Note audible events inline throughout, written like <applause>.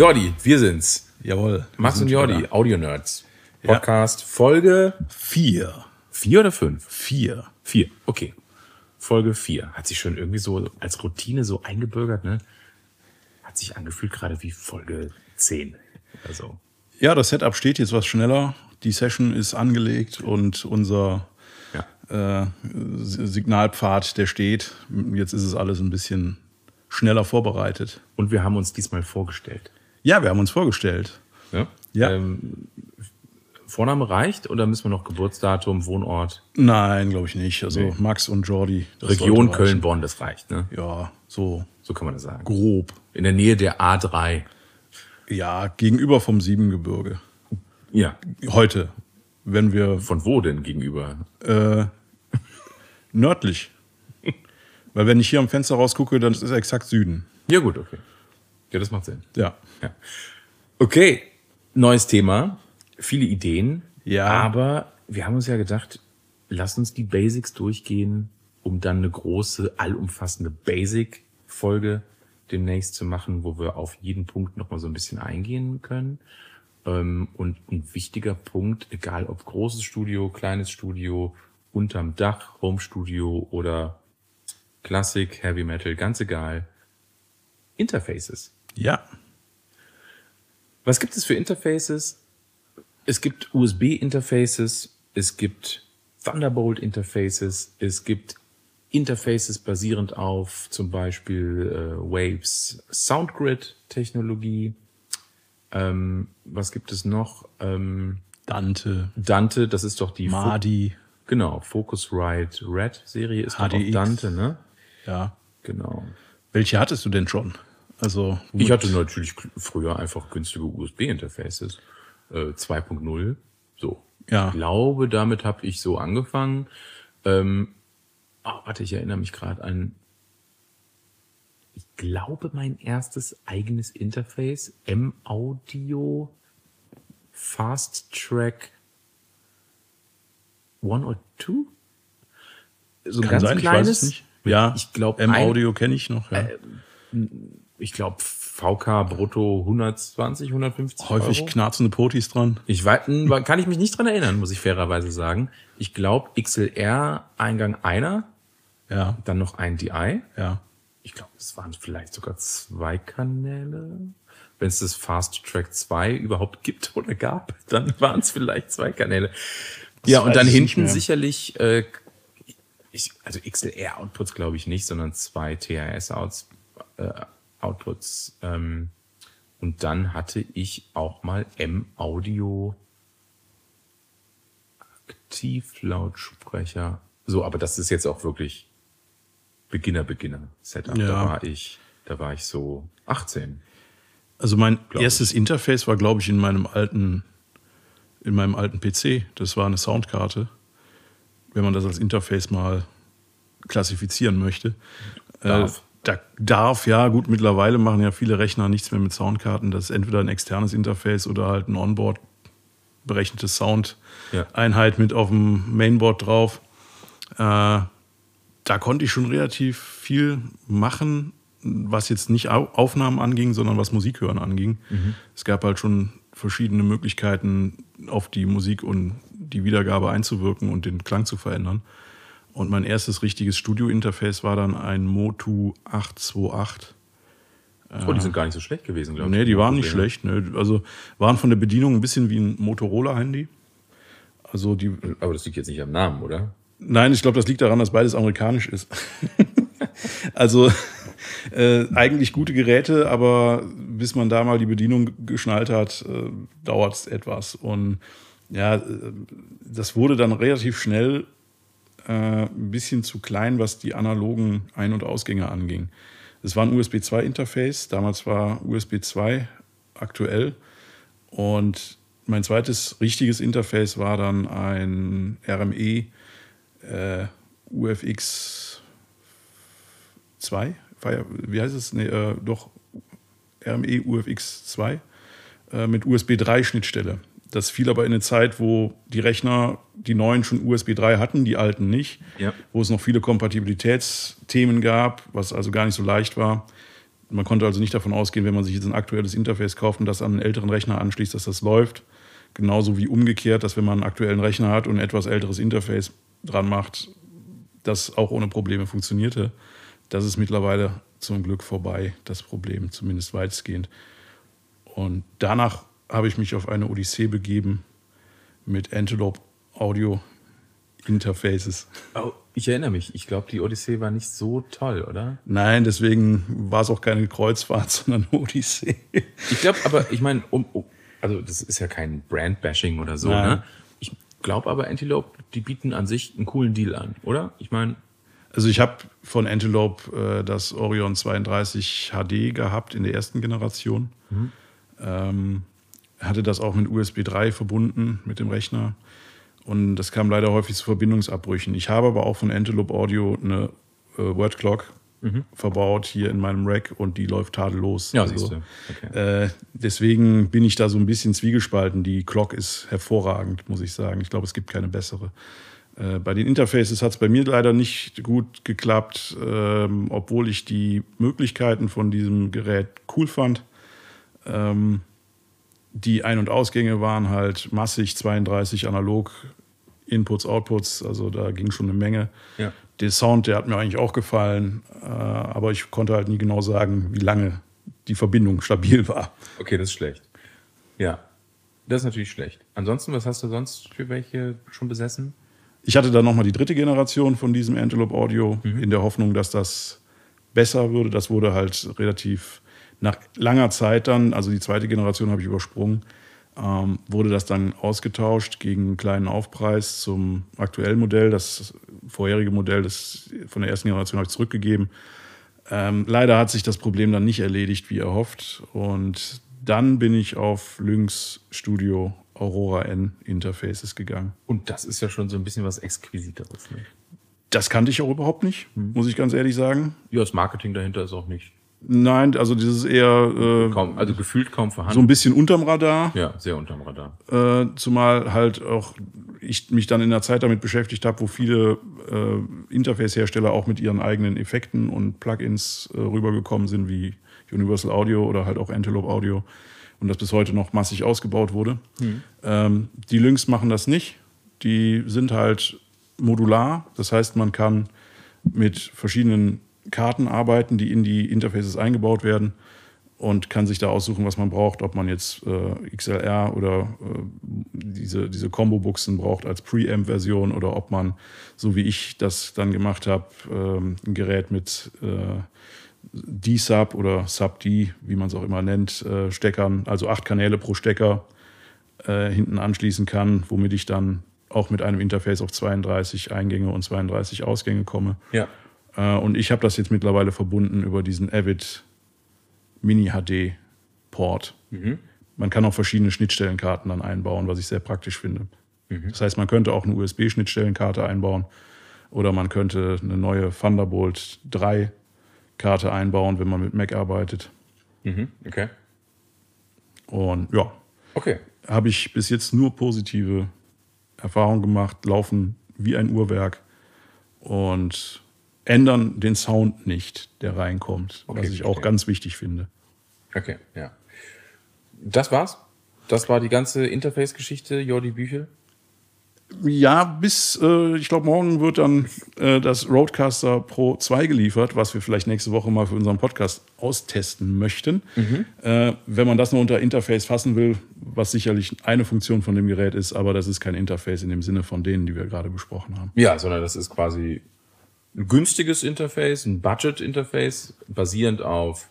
Jordi, wir sind's. Jawohl. Max wir und sind Jordi, wieder Audio Nerds. Ja. Podcast Folge Vier. vier oder fünf? Vier. Vier, okay. Folge vier. Hat sich schon irgendwie so als Routine so eingebürgert, ne? Hat sich angefühlt gerade wie Folge zehn. Also. Ja, das Setup steht jetzt was schneller. Die Session ist angelegt und unser Ja. äh, Signalpfad, der steht. Jetzt ist es alles ein bisschen schneller vorbereitet. Und wir haben uns diesmal vorgestellt. Ja, wir haben uns vorgestellt. Ne? Ja. Ähm, Vorname reicht oder müssen wir noch Geburtsdatum, Wohnort, Nein, glaube ich nicht. Also Nee. Max und Jordi. Region. Köln-Bonn, das reicht, ne? Ja, so So kann man das sagen. grob. In der Nähe der A3. Ja, gegenüber vom Siebengebirge. Ja. Heute, wenn wir Von wo denn gegenüber? äh, nördlich. <laughs> Weil wenn ich hier am Fenster rausgucke, dann ist es exakt Süden. Ja, gut, okay. Ja, das macht Sinn. Ja. Ja. Okay, neues Thema, viele Ideen. Ja. Aber wir haben uns ja gedacht, lass uns die Basics durchgehen, um dann eine große, allumfassende Basic-Folge demnächst zu machen, wo wir auf jeden Punkt nochmal so ein bisschen eingehen können. Ähm, Und ein wichtiger Punkt, egal ob großes Studio, kleines Studio, unterm Dach, Home-Studio oder Klassik, Heavy Metal, ganz egal. Interfaces. Ja. Was gibt es für Interfaces? Es gibt USB-Interfaces, es gibt Thunderbolt-Interfaces, es gibt Interfaces basierend auf zum Beispiel äh, Waves Soundgrid-Technologie. Ähm, was gibt es noch? Ähm, Dante, Dante, das ist doch die Fo- Madi. genau Focusrite Red Serie ist doch auch HDX. Dante, ne? Ja. Genau. Welche hattest du denn schon? Also, Ich hatte natürlich früher einfach günstige USB-Interfaces. Äh, 2.0. So. Ja. Ich glaube, damit habe ich so angefangen. Ähm, oh, warte, ich erinnere mich gerade an. Ich glaube, mein erstes eigenes Interface, M-Audio Fast Track One or Two? So ein kann ganz sein, kleines. ich weiß es nicht. Ja, ich glaube, M-Audio kenne ich noch. Ja. Ich glaube, VK brutto 120, 150 Häufig Euro. knarzende Potis dran. Ich weiß, kann ich mich nicht dran erinnern, muss ich fairerweise sagen. Ich glaube, XLR-Eingang einer, Ja, dann noch ein DI. ja. Ich glaube, es waren vielleicht sogar zwei Kanäle. Wenn es das Fast Track 2 überhaupt gibt <laughs> oder gab, dann waren es vielleicht zwei Kanäle. ja, und dann hinten sicherlich, äh, ich, also XLR-Outputs glaube ich nicht, sondern zwei TRS-Outputs. Äh, Outputs, ähm, und dann hatte ich auch mal M-Audio Aktivlautsprecher. So, aber das ist jetzt auch wirklich Beginner, Beginner Setup. Da Ja. war ich, da war ich so 18. Also mein erstes Interface war, glaube ich, in meinem alten, in meinem alten PC. Das war eine Soundkarte, wenn man das als Interface mal klassifizieren möchte. Darf. Da darf, ja, gut, mittlerweile machen ja viele Rechner nichts mehr mit Soundkarten. Das ist entweder ein externes Interface oder halt ein Onboard berechnete Sound-Einheit mit auf dem Mainboard drauf. Äh, da konnte ich schon relativ viel machen, was jetzt nicht Au- Aufnahmen anging, sondern was Musik hören anging. Es gab halt schon verschiedene Möglichkeiten, auf die Musik und die Wiedergabe einzuwirken und den Klang zu verändern. Und mein erstes richtiges Studio-Interface war dann ein Motu 828. Oh, die sind gar nicht so schlecht gewesen, glaube ich. Nee, die waren nicht Probleme. schlecht. Ne? Also waren von der Bedienung ein bisschen wie ein Motorola-Handy. Also die, Aber das liegt jetzt nicht am Namen, oder? Nein, ich glaube, das liegt daran, dass beides amerikanisch ist. <laughs> also äh, eigentlich gute Geräte, aber bis man da mal die Bedienung geschnallt hat, äh, dauert es etwas. Und ja, äh, das wurde dann relativ schnell äh, ein bisschen zu klein, was die analogen Ein- und Ausgänge anging. Es war ein USB 2-Interface, damals war USB 2 aktuell. Und mein zweites richtiges Interface war dann ein RME äh, UFX 2. War ja- Wie heißt es? Nee, äh, doch RME UFX 2 äh, mit USB 3 Schnittstelle. Das fiel aber in eine Zeit, wo die Rechner, die neuen schon USB 3 hatten, die alten nicht, Ja. wo es noch viele Kompatibilitätsthemen gab, was also gar nicht so leicht war. man konnte also nicht davon ausgehen, wenn man sich jetzt ein aktuelles Interface kauft und das an einen älteren Rechner anschließt, dass das läuft. Genauso wie umgekehrt, dass wenn man einen aktuellen Rechner hat und ein etwas älteres Interface dran macht, das auch ohne Probleme funktionierte. Das ist mittlerweile zum Glück vorbei, das Problem, zumindest weitestgehend. Und danach habe ich mich auf eine Odyssee begeben mit Antelope Audio Interfaces. Oh, ich erinnere mich. Ich glaube, die Odyssee war nicht so toll, oder? Nein, deswegen war es auch keine Kreuzfahrt, <laughs> sondern eine Odyssee. Ich glaube, aber ich meine, um, um, also das ist ja kein Brand-Bashing oder so, Nein. ne? Ich glaube aber, Antelope, die bieten an sich einen coolen Deal an, oder? Ich meine, Also ich habe von Antelope äh, das Orion 32 HD gehabt in der ersten Generation. Ähm, hatte das auch mit USB 3 verbunden mit dem Rechner. Und das kam leider häufig zu Verbindungsabbrüchen. Ich habe aber auch von Antelope Audio eine äh, Word Clock verbaut hier in meinem Rack und die läuft tadellos. Ja, also. Okay. äh, deswegen bin ich da so ein bisschen zwiegespalten. Die Clock ist hervorragend, muss ich sagen. Ich glaube, es gibt keine bessere. Äh, bei den Interfaces hat es bei mir leider nicht gut geklappt, ähm, obwohl ich die Möglichkeiten von diesem Gerät cool fand. Ähm, die Ein- und Ausgänge waren halt massig 32 analog Inputs, Outputs, also da ging schon eine Menge. Ja. Der Sound, der hat mir eigentlich auch gefallen, äh, aber ich konnte halt nie genau sagen, wie lange die Verbindung <laughs> stabil war. okay, das ist schlecht. Ja, das ist natürlich schlecht. Ansonsten, was hast du sonst für welche schon besessen? Ich hatte dann nochmal die dritte Generation von diesem Antelope Audio in der Hoffnung, dass das besser würde. Das wurde halt relativ nach langer Zeit dann, also die zweite Generation habe ich übersprungen, ähm, wurde das dann ausgetauscht gegen einen kleinen Aufpreis zum aktuellen Modell. Das vorherige Modell das von der ersten Generation habe ich zurückgegeben. Ähm, leider hat sich das Problem dann nicht erledigt, wie erhofft. Und dann bin ich auf Lynx Studio Aurora N Interfaces gegangen. Und das ist ja schon so ein bisschen was Exquisiteres. Ne? Das kannte ich auch überhaupt nicht, muss ich ganz ehrlich sagen. Ja, das Marketing dahinter ist auch nicht Nein, also dieses eher äh, kaum, also gefühlt kaum vorhanden. so ein bisschen unterm Radar. ja, sehr unterm Radar. Äh, zumal halt auch ich mich dann in der Zeit damit beschäftigt habe, wo viele äh, Interface-Hersteller auch mit ihren eigenen Effekten und Plugins äh, rübergekommen sind, wie Universal Audio oder halt auch Antelope Audio und das bis heute noch massig ausgebaut wurde. Ähm, die Lynx machen das nicht. Die sind halt modular. Das heißt, man kann mit verschiedenen Karten arbeiten, die in die Interfaces eingebaut werden und kann sich da aussuchen, was man braucht, ob man jetzt äh, XLR oder äh, diese, diese Combo-Buchsen braucht als Preamp-Version oder ob man, so wie ich das dann gemacht habe, ähm, ein Gerät mit äh, D-Sub oder Sub-D, wie man es auch immer nennt, äh, Steckern, also acht Kanäle pro Stecker äh, hinten anschließen kann, womit ich dann auch mit einem Interface auf 32 Eingänge und 32 Ausgänge komme. Ja. Äh, und ich habe das jetzt mittlerweile verbunden über diesen Avid Mini HD Port. Man kann auch verschiedene Schnittstellenkarten dann einbauen, was ich sehr praktisch finde. Das heißt, man könnte auch eine USB-Schnittstellenkarte einbauen oder man könnte eine neue Thunderbolt 3 Karte einbauen, wenn man mit Mac arbeitet. Mhm. Okay. Und ja, Okay. habe ich bis jetzt nur positive Erfahrungen gemacht, laufen wie ein Uhrwerk und ändern den Sound nicht, der reinkommt, Okay, was ich auch verstehe. ganz wichtig finde. Okay, ja. Das war's? Das war die ganze Interface-Geschichte, Jordi Büchel? Ja, bis, äh, ich glaube, morgen wird dann äh, das Roadcaster Pro 2 geliefert, was wir vielleicht nächste Woche mal für unseren Podcast austesten möchten. Äh, wenn man das nur unter Interface fassen will, was sicherlich eine Funktion von dem Gerät ist, aber das ist kein Interface in dem Sinne von denen, die wir gerade besprochen haben. Ja, sondern das ist quasi ein günstiges Interface, ein Budget-Interface, basierend auf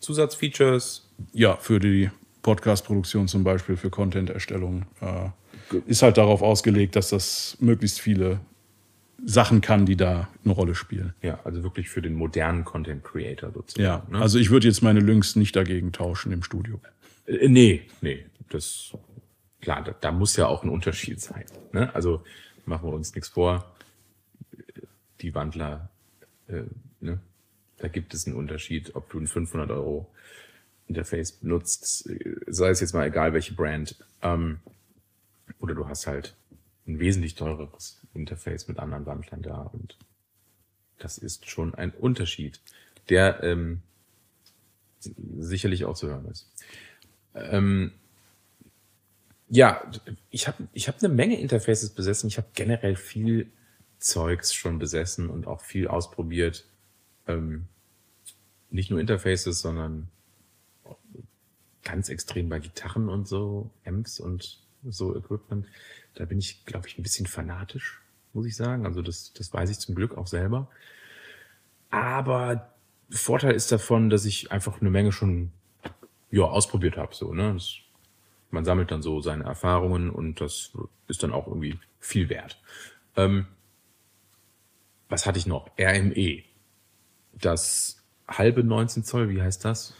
Zusatzfeatures. Ja, für die Podcast-Produktion zum Beispiel, für Content-Erstellung, äh, ist halt darauf ausgelegt, dass das möglichst viele Sachen kann, die da eine Rolle spielen. Ja, also wirklich für den modernen Content Creator sozusagen. Ja, ne? also ich würde jetzt meine Lynx nicht dagegen tauschen im Studio. Äh, nee, nee, das klar, da, da muss ja auch ein Unterschied sein. Ne? Also machen wir uns nichts vor. Die Wandler, äh, ne? da gibt es einen Unterschied, ob du ein 500 Euro Interface benutzt, sei es jetzt mal egal welche Brand, ähm, oder du hast halt ein wesentlich teureres Interface mit anderen Wandlern da und das ist schon ein Unterschied, der ähm, sicherlich auch zu hören ist. Ähm, ja, ich habe ich hab eine Menge Interfaces besessen. Ich habe generell viel Zeugs schon besessen und auch viel ausprobiert. Ähm, nicht nur Interfaces, sondern ganz extrem bei Gitarren und so, Amps und so Equipment. Da bin ich, glaube ich, ein bisschen fanatisch, muss ich sagen. Also das, das weiß ich zum Glück auch selber. Aber Vorteil ist davon, dass ich einfach eine Menge schon ja, ausprobiert habe. So, ne? Man sammelt dann so seine Erfahrungen und das ist dann auch irgendwie viel wert. Ähm, was hatte ich noch? RME. Das halbe 19 Zoll, wie heißt das?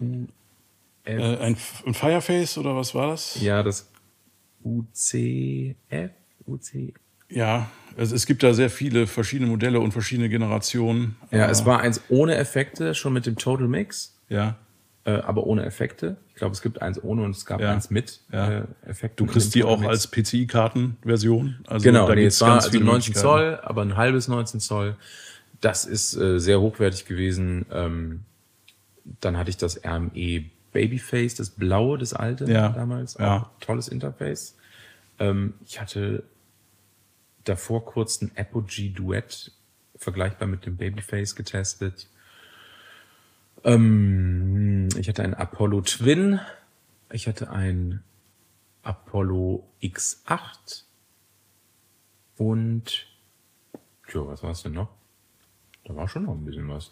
Äh, ein, ein Fireface oder was war das? Ja, das UCF? UC? Ja, also es gibt da sehr viele verschiedene Modelle und verschiedene Generationen. Ja, es war eins ohne Effekte, schon mit dem Total Mix. Ja. Äh, aber ohne Effekte. Ich glaube, es gibt eins ohne und es gab Ja. eins mit Ja. äh, Effekten. Du kriegst die auch als PCI-Karten-Version. Also Genau, da nee, es war ganz also viele 19 Möglichkeiten. Zoll, aber ein halbes 19 Zoll. Das ist äh, sehr hochwertig gewesen. Ähm, dann hatte ich das RME Babyface, das blaue, das alte Ja, damals. ja. Tolles Interface. Ähm, ich hatte davor kurz ein Apogee Duett, vergleichbar mit dem Babyface getestet. Ähm, ich hatte ein Apollo Twin. Ich hatte ein Apollo X8. Und, tja, was war es denn noch? Da war schon noch ein bisschen was.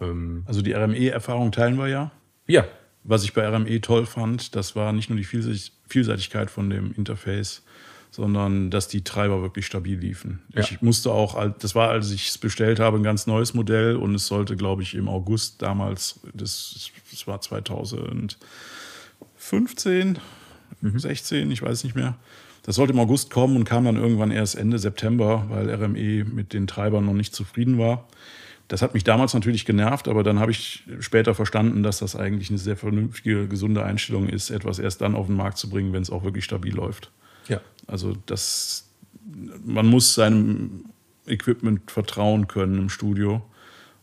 Ähm, Also die RME-Erfahrung teilen wir ja. ja, Was ich bei RME toll fand, das war nicht nur die Vielseitig- Vielseitigkeit von dem Interface, sondern dass die Treiber wirklich stabil liefen. Ja. Ich musste auch, das war, als ich es bestellt habe, ein ganz neues Modell und es sollte, glaube ich, im August damals, das, das war 2015, 16, ich weiß nicht mehr. Das sollte im August kommen und kam dann irgendwann erst Ende September, weil RME mit den Treibern noch nicht zufrieden war. Das hat mich damals natürlich genervt, aber dann habe ich später verstanden, dass das eigentlich eine sehr vernünftige, gesunde Einstellung ist, etwas erst dann auf den Markt zu bringen, wenn es auch wirklich stabil läuft. ja, Also das, man muss seinem Equipment vertrauen können im Studio.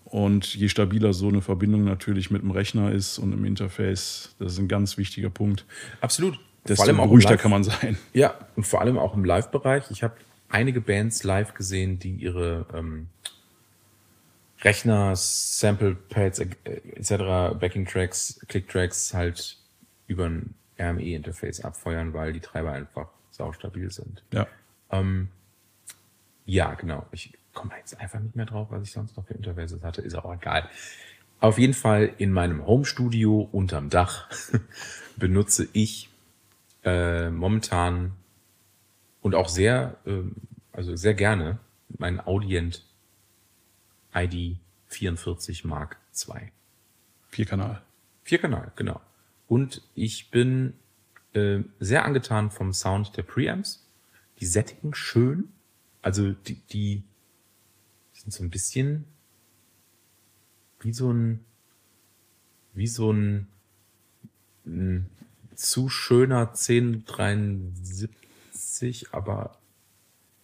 Und je stabiler so eine Verbindung natürlich mit dem Rechner ist und im Interface, das ist ein ganz wichtiger Punkt, absolut. desto im beruhigter Live- kann man sein. Ja, und vor allem auch im Live-Bereich. Ich habe einige Bands live gesehen, die ihre ähm, Rechner, Sample Pads äh, etc., Backing Tracks, Click Tracks halt über ein RME-Interface abfeuern, weil die Treiber einfach saustabil sind. Ja. Ähm, ja, genau. Ich komme jetzt einfach nicht mehr drauf, was ich sonst noch für Interfaces hatte. Ist auch egal. Auf jeden Fall in meinem Home-Studio unterm Dach <laughs> benutze ich äh, momentan und auch sehr, ähm, also sehr gerne meinen Audient ID 44 Mark II. Vier Kanal. Vier Kanal, genau. Und ich bin äh, sehr angetan vom Sound der Preamps. Die sättigen schön. Also die, die sind so ein bisschen wie so ein wie so ein, ein zu schöner 1073, aber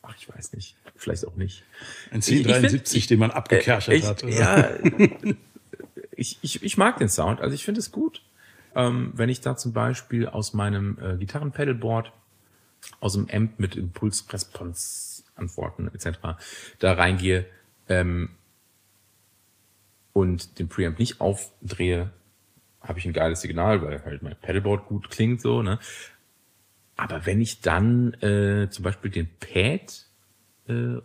ach, ich weiß nicht. Vielleicht auch nicht. Ein Ich- ich 1073, find- den man abgekerchert Äh, hat. oder? Ja, <laughs> ich, ich, ich mag den Sound, also ich finde es gut. Ähm, wenn ich da zum Beispiel aus meinem äh, Gitarrenpedalboard, aus dem Amp mit Impulsresponse-Antworten etc. da reingehe ähm, und den Preamp nicht aufdrehe, habe ich ein geiles Signal, weil halt mein Pedalboard gut klingt so, ne? Aber wenn ich dann äh, zum Beispiel den Pad, äh,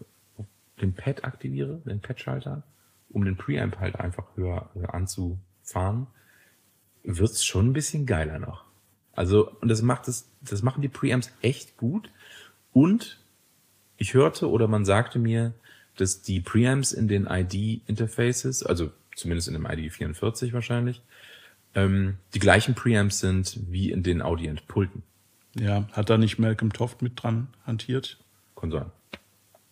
den Pad aktiviere, den Pad-Schalter, um den Preamp halt einfach höher, höher anzufahren, wird's schon ein bisschen geiler noch. Also, und das macht es, das machen die Preamps echt gut. Und ich hörte oder man sagte mir, dass die Preamps in den ID-Interfaces, also zumindest in dem ID44 wahrscheinlich, ähm, die gleichen Preamps sind wie in den Audient-Pulten. Ja, hat da nicht Malcolm Toft mit dran hantiert? Kann sein.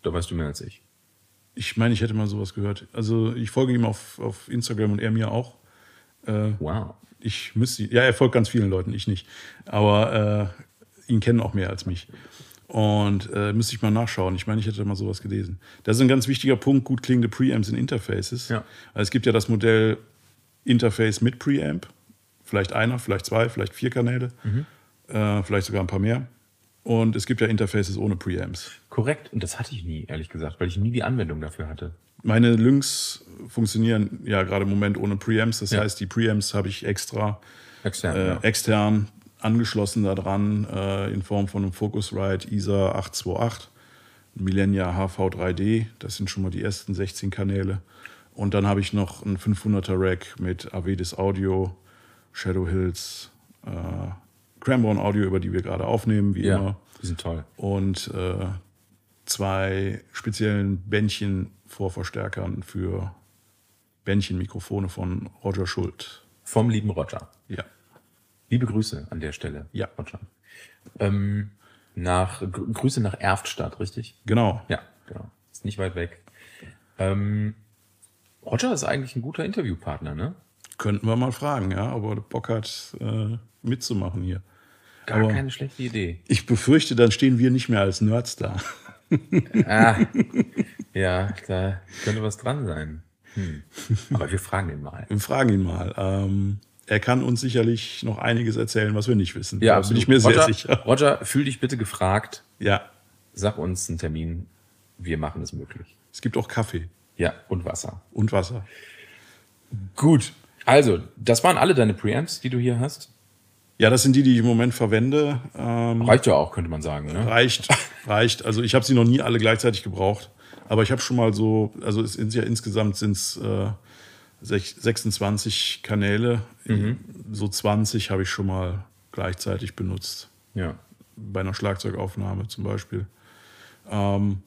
Da weißt du mehr als ich. Ich meine, ich hätte mal sowas gehört. Also ich folge ihm auf, auf Instagram und er mir auch. Äh, Wow. Ich müsste, ja, er folgt ganz vielen Leuten, ich nicht. Aber äh, ihn kennen auch mehr als mich. Und äh, müsste ich mal nachschauen. Ich meine, ich hätte mal sowas gelesen. Das ist ein ganz wichtiger Punkt, gut klingende Preamps in Interfaces. Ja. Also es gibt ja das Modell Interface mit Preamp. Vielleicht einer, vielleicht zwei, vielleicht vier Kanäle. Äh, vielleicht sogar ein paar mehr. Und es gibt ja Interfaces ohne Preamps. Korrekt. Und das hatte ich nie, ehrlich gesagt, weil ich nie die Anwendung dafür hatte. Meine Lynx funktionieren ja gerade im Moment ohne Preamps. Das Ja. heißt, die Preamps habe ich extra Extern. äh, ja. extern angeschlossen daran äh, in Form von einem Focusrite ISA 828, Millennia HV3D. Das sind schon mal die ersten 16 Kanäle. Und dann habe ich noch ein 500er Rack mit Avedis Audio, Shadow Hills, äh, Cranborn Audio, über die wir gerade aufnehmen, wie ja, immer. die sind toll. Und äh, zwei speziellen Bändchen-Vorverstärkern für Bändchenmikrofone von Roger Schult. Vom lieben Roger. Ja. Liebe Grüße an der Stelle. Ja. Roger. Ähm, nach, Gr- Grüße nach Erftstadt, richtig? Genau. Ja, genau. Ist nicht weit weg. Ähm, Roger ist eigentlich ein guter Interviewpartner, ne? Könnten wir mal fragen, ja, ob er Bock hat, äh, mitzumachen hier. Gar Aber- keine schlechte Idee. Ich befürchte, dann stehen wir nicht mehr als Nerds da. Ah, ja, da könnte was dran sein. Hm. Aber wir fragen ihn mal. Wir fragen ihn mal. Ähm, er kann uns sicherlich noch einiges erzählen, was wir nicht wissen. Ja, da bin ich mir sehr Roger, sicher. Roger, fühl dich bitte gefragt. Ja, Sag uns einen Termin. Wir machen es möglich. es gibt auch Kaffee Ja, und Wasser. und Wasser. Gut. Also, das waren alle deine Preamps, die du hier hast. Ja, das sind die, die ich im Moment verwende. Ähm, Reicht ja auch, könnte man sagen. Ne? reicht, reicht. Also ich habe sie noch nie alle gleichzeitig gebraucht. Aber ich habe schon mal so, also es sind ja insgesamt sind es äh, sech- 26 Kanäle. So 20 habe ich schon mal gleichzeitig benutzt. Ja. bei einer Schlagzeugaufnahme zum Beispiel. Ähm,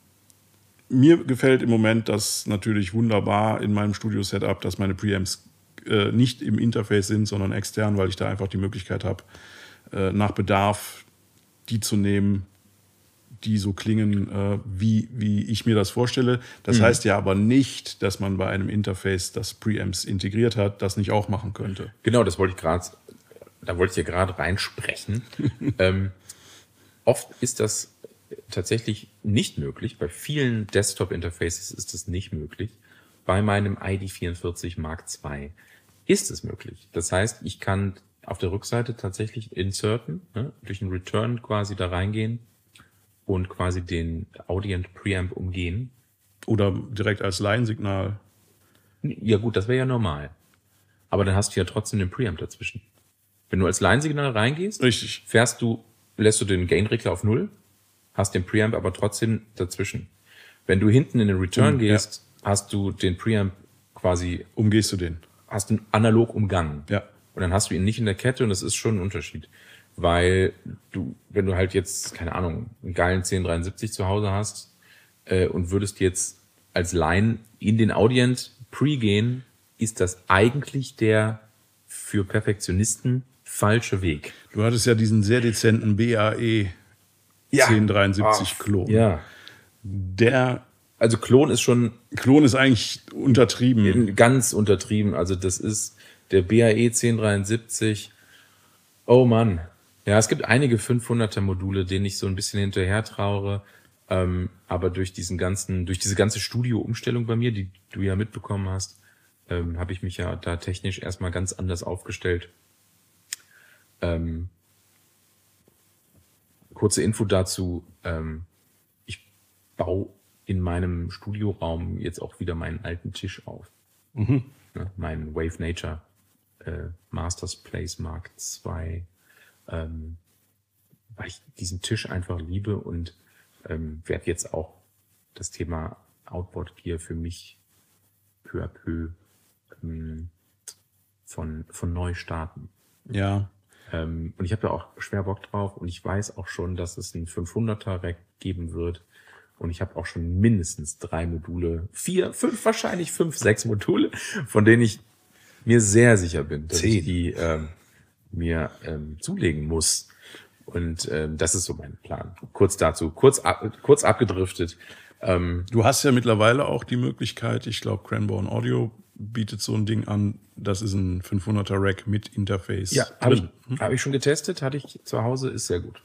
mir gefällt im Moment das natürlich wunderbar in meinem Studio-Setup, dass meine Preamps äh, nicht im Interface sind, sondern extern, weil ich da einfach die Möglichkeit habe, äh, nach Bedarf die zu nehmen, die so klingen, äh, wie, wie ich mir das vorstelle. Das heißt ja aber nicht, dass man bei einem Interface, das Preamps integriert hat, das nicht auch machen könnte. Genau, das wollte ich gerade, da wollte ich ja gerade reinsprechen. <laughs> ähm, oft ist das tatsächlich nicht möglich. Bei vielen Desktop-Interfaces ist das nicht möglich. Bei meinem ID44 Mark II ist es möglich. Das heißt, ich kann auf der Rückseite tatsächlich inserten, ne, durch einen Return quasi da reingehen und quasi den Audient Preamp umgehen. Oder direkt als Line-Signal. Ja gut, das wäre ja normal. Aber dann hast du ja trotzdem den Preamp dazwischen. Wenn du als Line-Signal reingehst, Richtig. fährst du, lässt du den Gain-Regler auf Null, hast den Preamp aber trotzdem dazwischen. Wenn du hinten in den Return Um, gehst, hast du den Preamp quasi, Umgehst du den? Hast du analog umgangen. Ja. Und dann hast du ihn nicht in der Kette und das ist schon ein Unterschied. Weil du, wenn du halt jetzt, keine Ahnung, einen geilen 1073 zu Hause hast äh, und würdest jetzt als Line in den Audient pre-gehen, ist das eigentlich der für Perfektionisten falsche Weg. Du hattest ja diesen sehr dezenten BAE 1073 Klon. Ja. Der Also Klon ist schon Klon ist eigentlich untertrieben. ganz untertrieben. Also das ist der BAE 1073. Oh Mann. Ja, es gibt einige 500er Module, denen ich so ein bisschen hinterher traure. Ähm, aber durch diesen ganzen, durch diese ganze Studio-Umstellung bei mir, die du ja mitbekommen hast, ähm, habe ich mich ja da technisch erstmal ganz anders aufgestellt. Ähm, kurze Info dazu. Ähm, ich baue in meinem Studioraum jetzt auch wieder meinen alten Tisch auf. Ne, meinen Wave Nature äh, Masters Place Mark II, ähm, weil ich diesen Tisch einfach liebe und ähm, werde jetzt auch das Thema Outboard Gear für mich peu à peu ähm, von, von neu starten. Ja. Ähm, und ich habe da auch schwer Bock drauf und ich weiß auch schon, dass es ein 500er Rack geben wird. Und ich habe auch schon mindestens drei Module, vier, fünf, wahrscheinlich fünf, sechs Module, von denen ich mir sehr sicher bin, dass ich Zehn. die ähm, mir ähm, zulegen muss. Und ähm, das ist so mein Plan. Kurz dazu, kurz, ab, kurz abgedriftet. Ähm, Du hast ja mittlerweile auch die Möglichkeit, ich glaube, Cranbourne Audio bietet so ein Ding an. Das ist ein 500er Rack mit Interface. habe ich, drin. hab ich schon getestet, hatte ich zu Hause, ist sehr gut.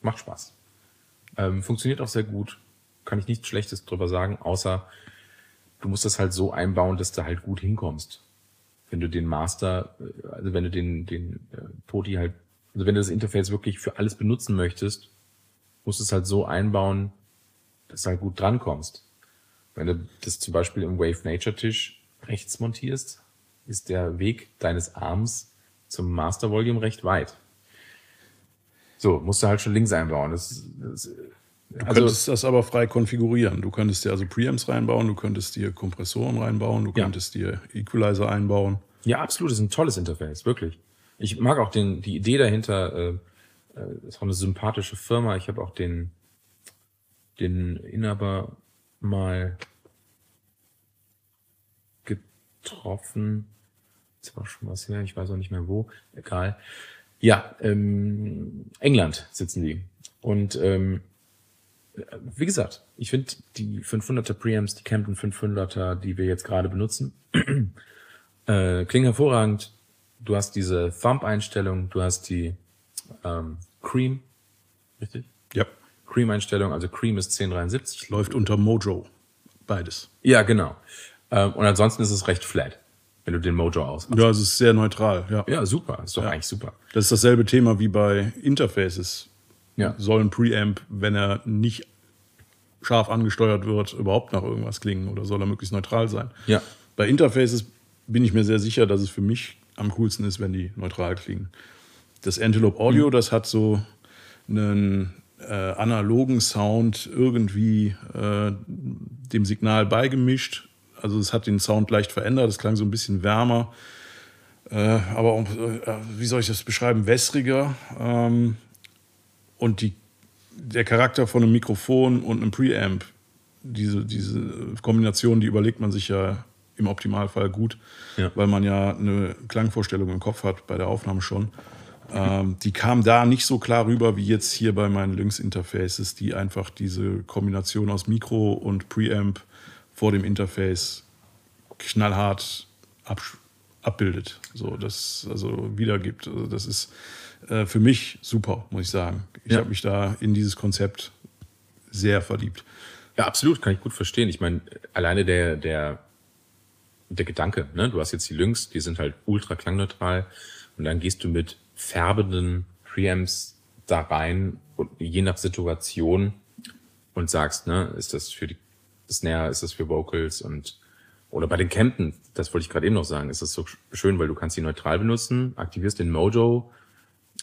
Macht Spaß. Ähm, funktioniert auch sehr gut. Kann ich nichts Schlechtes drüber sagen, außer du musst das halt so einbauen, dass du halt gut hinkommst. wenn du den Master, äh, also wenn du den, den äh, Poti halt, also wenn du das Interface wirklich für alles benutzen möchtest, musst du es halt so einbauen, dass du halt gut drankommst. Wenn du das zum Beispiel im Wave Nature Tisch rechts montierst, ist der Weg deines Arms zum Master Volume recht weit. So, musst du halt schon links einbauen. Das, das, Du also, könntest das aber frei konfigurieren. Du könntest dir also Preamps reinbauen, du könntest dir Kompressoren reinbauen, du ja. könntest dir Equalizer einbauen. Ja, absolut. Das ist ein tolles Interface, wirklich. Ich mag auch den, die Idee dahinter. Äh, äh ist auch eine sympathische Firma. Ich habe auch den, den Inhaber mal getroffen. Das war schon was her, ich weiß auch nicht mehr wo. Egal. Ja, ähm, England sitzen die. Und ähm, wie gesagt, ich finde die 500er Preamps, die Camden 500er, die wir jetzt gerade benutzen, <clears throat> äh, klingen hervorragend. Du hast diese Thumb-Einstellung, du hast die ähm, Cream, richtig? Ja. Cream-Einstellung, also Cream ist 1073. Läuft unter Mojo, beides. Ja, genau. Ähm, und ansonsten ist es recht flat, wenn du den Mojo ausmachst. Ja, es ist sehr neutral, ja. Ja, super, ist doch ja. eigentlich super. Das ist dasselbe Thema wie bei Interfaces ja. soll ein Preamp, wenn er nicht scharf angesteuert wird, überhaupt nach irgendwas klingen oder soll er möglichst neutral sein? Ja. Bei Interfaces bin ich mir sehr sicher, dass es für mich am coolsten ist, wenn die neutral klingen. Das Antelope Audio, mhm. das hat so einen äh, analogen Sound irgendwie äh, dem Signal beigemischt. Also es hat den Sound leicht verändert, es klang so ein bisschen wärmer, äh, aber auch, äh, wie soll ich das beschreiben, wässriger. Ähm, und die, der Charakter von einem Mikrofon und einem Preamp, diese, diese Kombination, die überlegt man sich ja im Optimalfall gut, ja. weil man ja eine Klangvorstellung im Kopf hat bei der Aufnahme schon. Ähm, die kam da nicht so klar rüber wie jetzt hier bei meinen Lynx-Interfaces, die einfach diese Kombination aus Mikro und Preamp vor dem Interface knallhart ab, abbildet, so das also wiedergibt. Also das ist äh, für mich super, muss ich sagen. Ich ja. habe mich da in dieses Konzept sehr verliebt. Ja, absolut, kann ich gut verstehen. Ich meine, alleine der, der, der Gedanke, ne? du hast jetzt die Lynx, die sind halt ultra klangneutral und dann gehst du mit färbenden Preamps da rein und je nach Situation und sagst, ne, ist das für die Snare, ist das für Vocals und oder bei den Campen, das wollte ich gerade eben noch sagen, ist das so schön, weil du kannst die neutral benutzen, aktivierst den Mojo,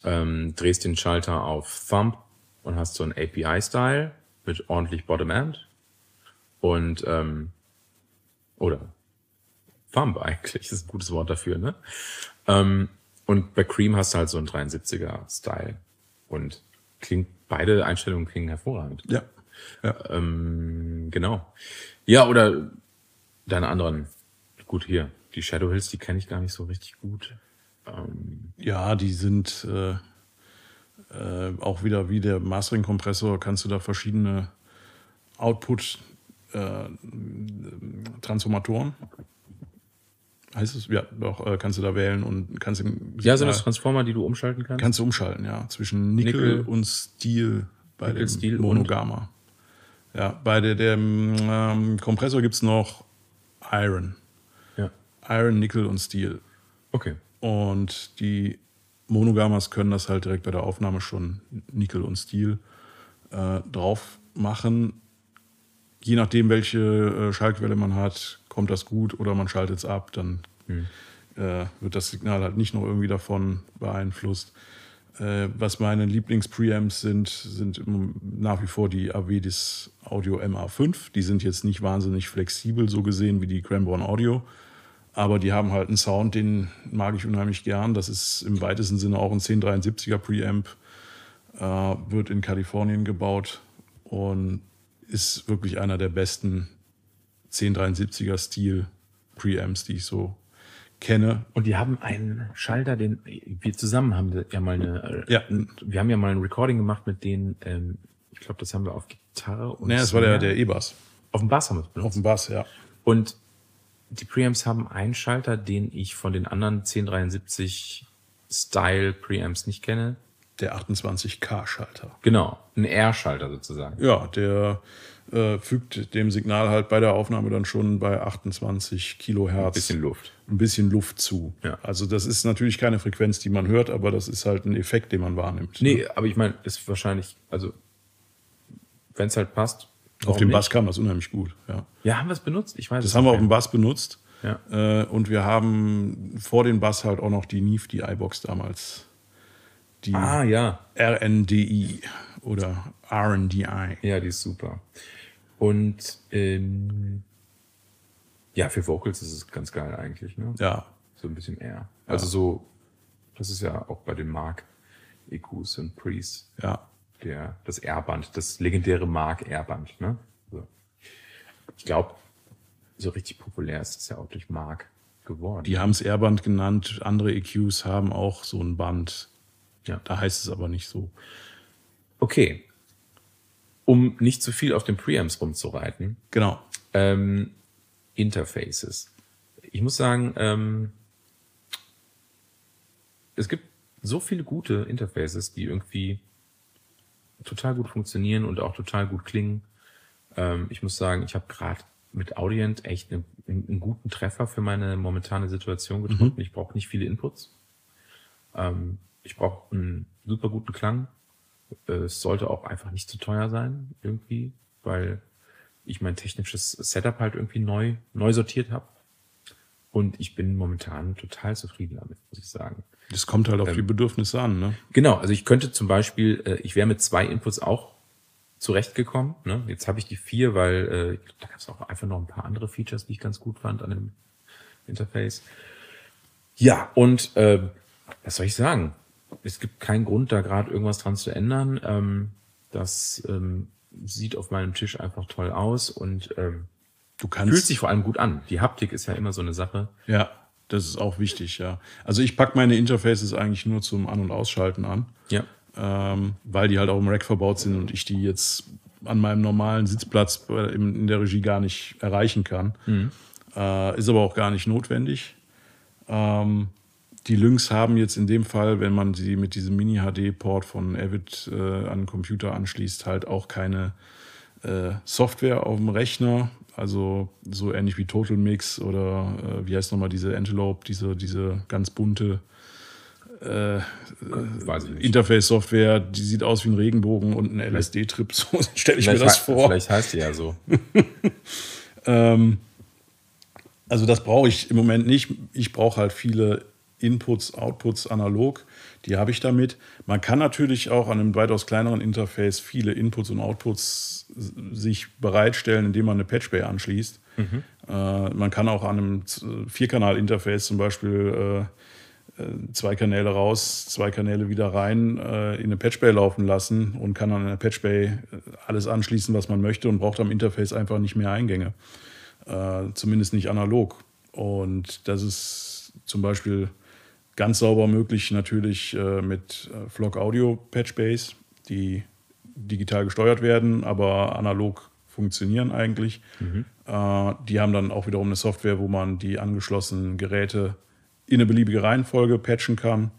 ähm, drehst den Schalter auf Thumb und hast so ein API-Style mit ordentlich Bottom-End und ähm, oder Thumb eigentlich, <laughs> ist ein gutes Wort dafür, ne? Ähm, und bei Cream hast du halt so ein 73er-Style und klingt, beide Einstellungen klingen hervorragend. Ja. ja. Ähm, genau. Ja, oder deine anderen, gut hier, die Shadow Hills, die kenne ich gar nicht so richtig gut. Ähm, ja, die sind äh, äh, auch wieder wie der Mastering-Kompressor, kannst du da verschiedene Output-Transformatoren. Äh, heißt es? Ja, doch, äh, kannst du da wählen und kannst Ja, sind das Transformer, die du umschalten kannst? Kannst du umschalten, ja. Zwischen Nickel, Nickel und Steel bei Nickel, dem Steel Monogama. Ja, bei der, dem ähm, Kompressor gibt es noch Iron. Ja. Iron, Nickel und Steel. Okay. Und die Monogamas können das halt direkt bei der Aufnahme schon Nickel und Steel äh, drauf machen. Je nachdem, welche äh, Schallquelle man hat, kommt das gut oder man schaltet es ab, dann hm. äh, wird das Signal halt nicht noch irgendwie davon beeinflusst. Äh, was meine Lieblings-Preamps sind, sind nach wie vor die Avedis Audio MA5. Die sind jetzt nicht wahnsinnig flexibel, so gesehen wie die Cranborn Audio. Aber die haben halt einen Sound, den mag ich unheimlich gern. Das ist im weitesten Sinne auch ein 1073er Preamp. Äh, wird in Kalifornien gebaut und ist wirklich einer der besten 1073er Stil Preamps, die ich so kenne. Und die haben einen Schalter, den wir zusammen haben ja mal eine, ja. wir haben ja mal ein Recording gemacht mit denen, ähm, ich glaube, das haben wir auf Gitarre und. Naja, das war der, der E-Bass. Auf dem Bass haben wir es benutzt. Auf dem Bass, ja. Und die Preamps haben einen Schalter, den ich von den anderen 1073 Style Preamps nicht kenne. der 28K-Schalter. Genau, ein R-Schalter sozusagen. Ja, der äh, fügt dem Signal halt bei der Aufnahme dann schon bei 28 Kilohertz Ein bisschen Luft. ein bisschen Luft zu. Ja. Also das ist natürlich keine Frequenz, die man hört, aber das ist halt ein Effekt, den man wahrnimmt. Nee, aber ich meine, ist wahrscheinlich, also wenn es halt passt. Auf warum dem nicht? Bass kam das unheimlich gut. Ja. Ja, haben wir es benutzt? Ich weiß Das haben wir auf dem. Bass benutzt. Ja. Äh, und wir haben vor den Bass halt auch noch die Neve, die iBox damals. Die Ah, ja. RNDI oder RNDI. Ja, die ist super. Und ähm, ja, für Vocals ist es ganz geil eigentlich, ne? Ja, So ein bisschen eher. Also so, das ist ja auch bei den Mark EQs und Pre's, ja. Der, das R-Band, das legendäre Mark R-Band, ne? So. Ich glaube, so richtig populär ist es ja auch durch Mark geworden. Die haben es R-Band genannt. Andere EQs haben auch so ein Band. Ja. Da heißt es aber nicht so. Okay. Um nicht zu viel auf den Preamps rumzureiten, Genau. ähm, Interfaces. Ich muss sagen, ähm, es gibt so viele gute Interfaces, die irgendwie total gut funktionieren und auch total gut klingen. Ähm, ich muss sagen, ich habe gerade mit Audient echt einen, einen guten Treffer für meine momentane Situation getroffen. Ich brauche nicht viele Inputs. Ähm, ich brauche einen super guten Klang. Äh, Es sollte auch einfach nicht zu teuer sein, irgendwie, weil ich mein technisches Setup halt irgendwie neu, neu sortiert habe. Und ich bin momentan total zufrieden damit, muss ich sagen. Das kommt halt auf Ähm. die Bedürfnisse an. Ne? Genau, also ich könnte zum Beispiel, äh, ich wäre mit zwei Inputs auch zurechtgekommen. Ne? Jetzt habe ich die vier, weil äh, da gab es auch einfach noch ein paar andere Features, die ich ganz gut fand an dem Interface. Ja, und äh, was soll ich sagen? Es gibt keinen Grund, da gerade irgendwas dran zu ändern. Ähm, das ähm, sieht auf meinem Tisch einfach toll aus und ähm, Du kannst. fühlt sich vor allem gut an. Die Haptik ist ja immer so eine Sache. Ja, das ist auch wichtig, ja. Also ich packe meine Interfaces eigentlich nur zum An- und Ausschalten an, Ja. ähm, weil die halt auch im Rack verbaut sind und ich die jetzt an meinem normalen Sitzplatz in der Regie gar nicht erreichen kann. Äh, ist aber auch gar nicht notwendig. Ähm, die Lynx haben jetzt in dem Fall, wenn man sie mit diesem Mini-HD-Port von Avid äh, an den Computer anschließt, halt auch keine äh, Software auf dem Rechner. Also so ähnlich wie Total Mix oder äh, wie heißt nochmal diese Antelope, diese, diese ganz bunte nicht. Interface-Software, die sieht aus wie ein Regenbogen und ein LSD-Trip. <laughs> So stelle ich mir das vor. vielleicht heißt die ja so. <laughs> Ähm, also das brauche ich im Moment nicht. Ich brauche halt viele Inputs, Outputs analog. Die habe ich damit. Man kann natürlich auch an einem weitaus kleineren Interface viele Inputs und Outputs sich bereitstellen, indem man eine Patchbay anschließt. Äh, man kann auch an einem Z- Vierkanal-Interface zum Beispiel äh, äh, zwei Kanäle raus, zwei Kanäle wieder rein, äh, in eine Patchbay laufen lassen und kann an einer Patchbay äh, alles anschließen, was man möchte und braucht am Interface einfach nicht mehr Eingänge. Äh, zumindest nicht analog. Und das ist zum Beispiel ganz sauber möglich natürlich äh, mit äh, Flock Audio Patchbays, die digital gesteuert werden, aber analog funktionieren eigentlich. Äh, die haben dann auch wiederum eine Software, wo man die angeschlossenen Geräte in eine beliebige Reihenfolge patchen kann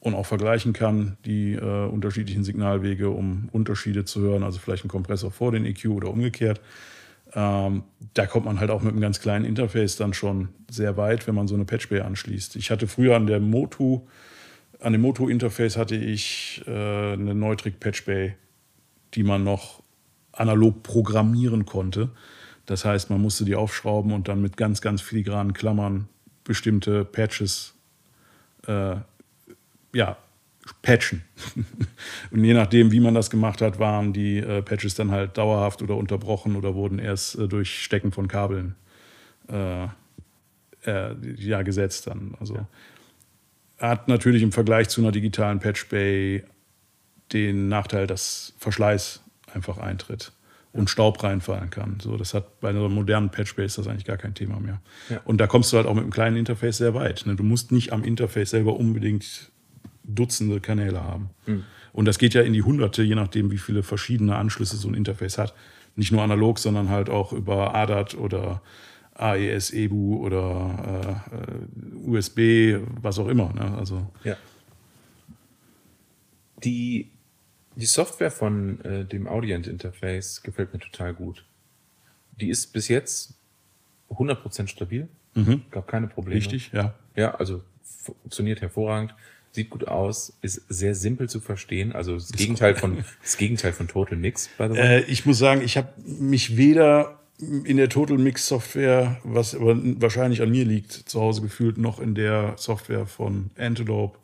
und auch vergleichen kann, die äh, unterschiedlichen Signalwege, um Unterschiede zu hören, also vielleicht ein Kompressor vor den EQ oder umgekehrt. Ähm, da kommt man halt auch mit einem ganz kleinen Interface dann schon sehr weit, wenn man so eine Patchbay anschließt. Ich hatte früher an der Motu, an dem Motu-Interface hatte ich äh, eine Neutrik Patchbay, die man noch analog programmieren konnte. Das heißt, man musste die aufschrauben und dann mit ganz, ganz filigranen Klammern bestimmte Patches äh, ja, patchen. <laughs> und je nachdem, wie man das gemacht hat, waren die äh, Patches dann halt dauerhaft oder unterbrochen oder wurden erst äh, durch Stecken von Kabeln äh, äh, ja, gesetzt dann. Also hat natürlich im Vergleich zu einer digitalen Patchbay den Nachteil, dass Verschleiß einfach eintritt und Staub reinfallen kann. So, das hat bei einer modernen Patchbay ist das eigentlich gar kein Thema mehr. Ja. Und da kommst du halt auch mit einem kleinen Interface sehr weit. Ne? Du musst nicht am Interface selber unbedingt Dutzende Kanäle haben. Und das geht ja in die Hunderte, je nachdem, wie viele verschiedene Anschlüsse so ein Interface hat. Nicht nur analog, sondern halt auch über ADAT oder AES, EBU oder äh, äh, USB, was auch immer. Ne? Also Ja. Die, die Software von äh, dem Audient-Interface gefällt mir total gut. Die ist bis jetzt 100% stabil. Mhm. Gab keine Probleme. Richtig, ja. Ja, also funktioniert hervorragend, sieht gut aus, ist sehr simpel zu verstehen. Also das Gegenteil von das Gegenteil von Total Mix, by the way. Äh, ich muss sagen, ich habe mich weder in der Total Mix Software, was aber wahrscheinlich an mir liegt, zu Hause gefühlt, noch in der Software von Antelope.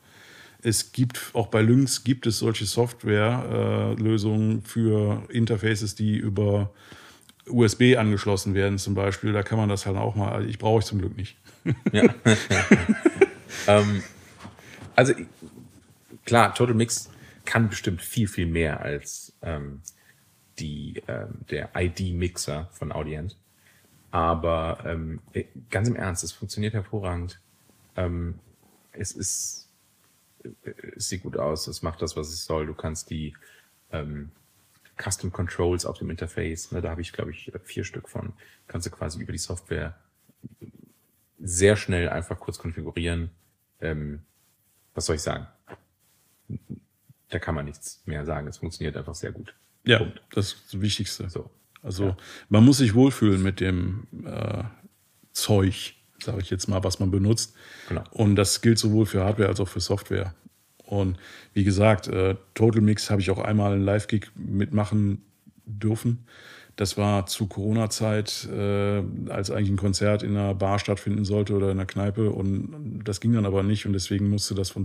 Es gibt auch bei Lynx gibt es solche Software-Lösungen für Interfaces, die über USB angeschlossen werden, zum Beispiel. Da kann man das halt auch mal. Also ich brauche ich zum Glück nicht. Ja. <laughs> <laughs> ähm, also klar, Total Mix kann bestimmt viel, viel mehr als ähm, die, ähm, der ID-Mixer von Audient. Aber ähm, äh, ganz im Ernst, es funktioniert hervorragend. Ähm, es ist, äh, es sieht gut aus, es macht das, was es soll. Du kannst die ähm, Custom Controls auf dem Interface, ne, da habe ich, glaube ich, vier Stück von, kannst du quasi über die Software sehr schnell einfach kurz konfigurieren. Ähm, was soll ich sagen? Da kann man nichts mehr sagen. Es funktioniert einfach sehr gut. Ja, Punkt. das ist das Wichtigste. So. Also Ja. man muss sich wohlfühlen mit dem äh, Zeug, sage ich jetzt mal, was man benutzt. Genau. Und das gilt sowohl für Hardware als auch für Software. Und wie gesagt, äh, Total Mix habe ich auch einmal einen Live-Gig mitmachen dürfen. Das war zu Corona-Zeit, äh, als eigentlich ein Konzert in einer Bar stattfinden sollte oder in einer Kneipe. Und das ging dann aber nicht. Und deswegen musste das von,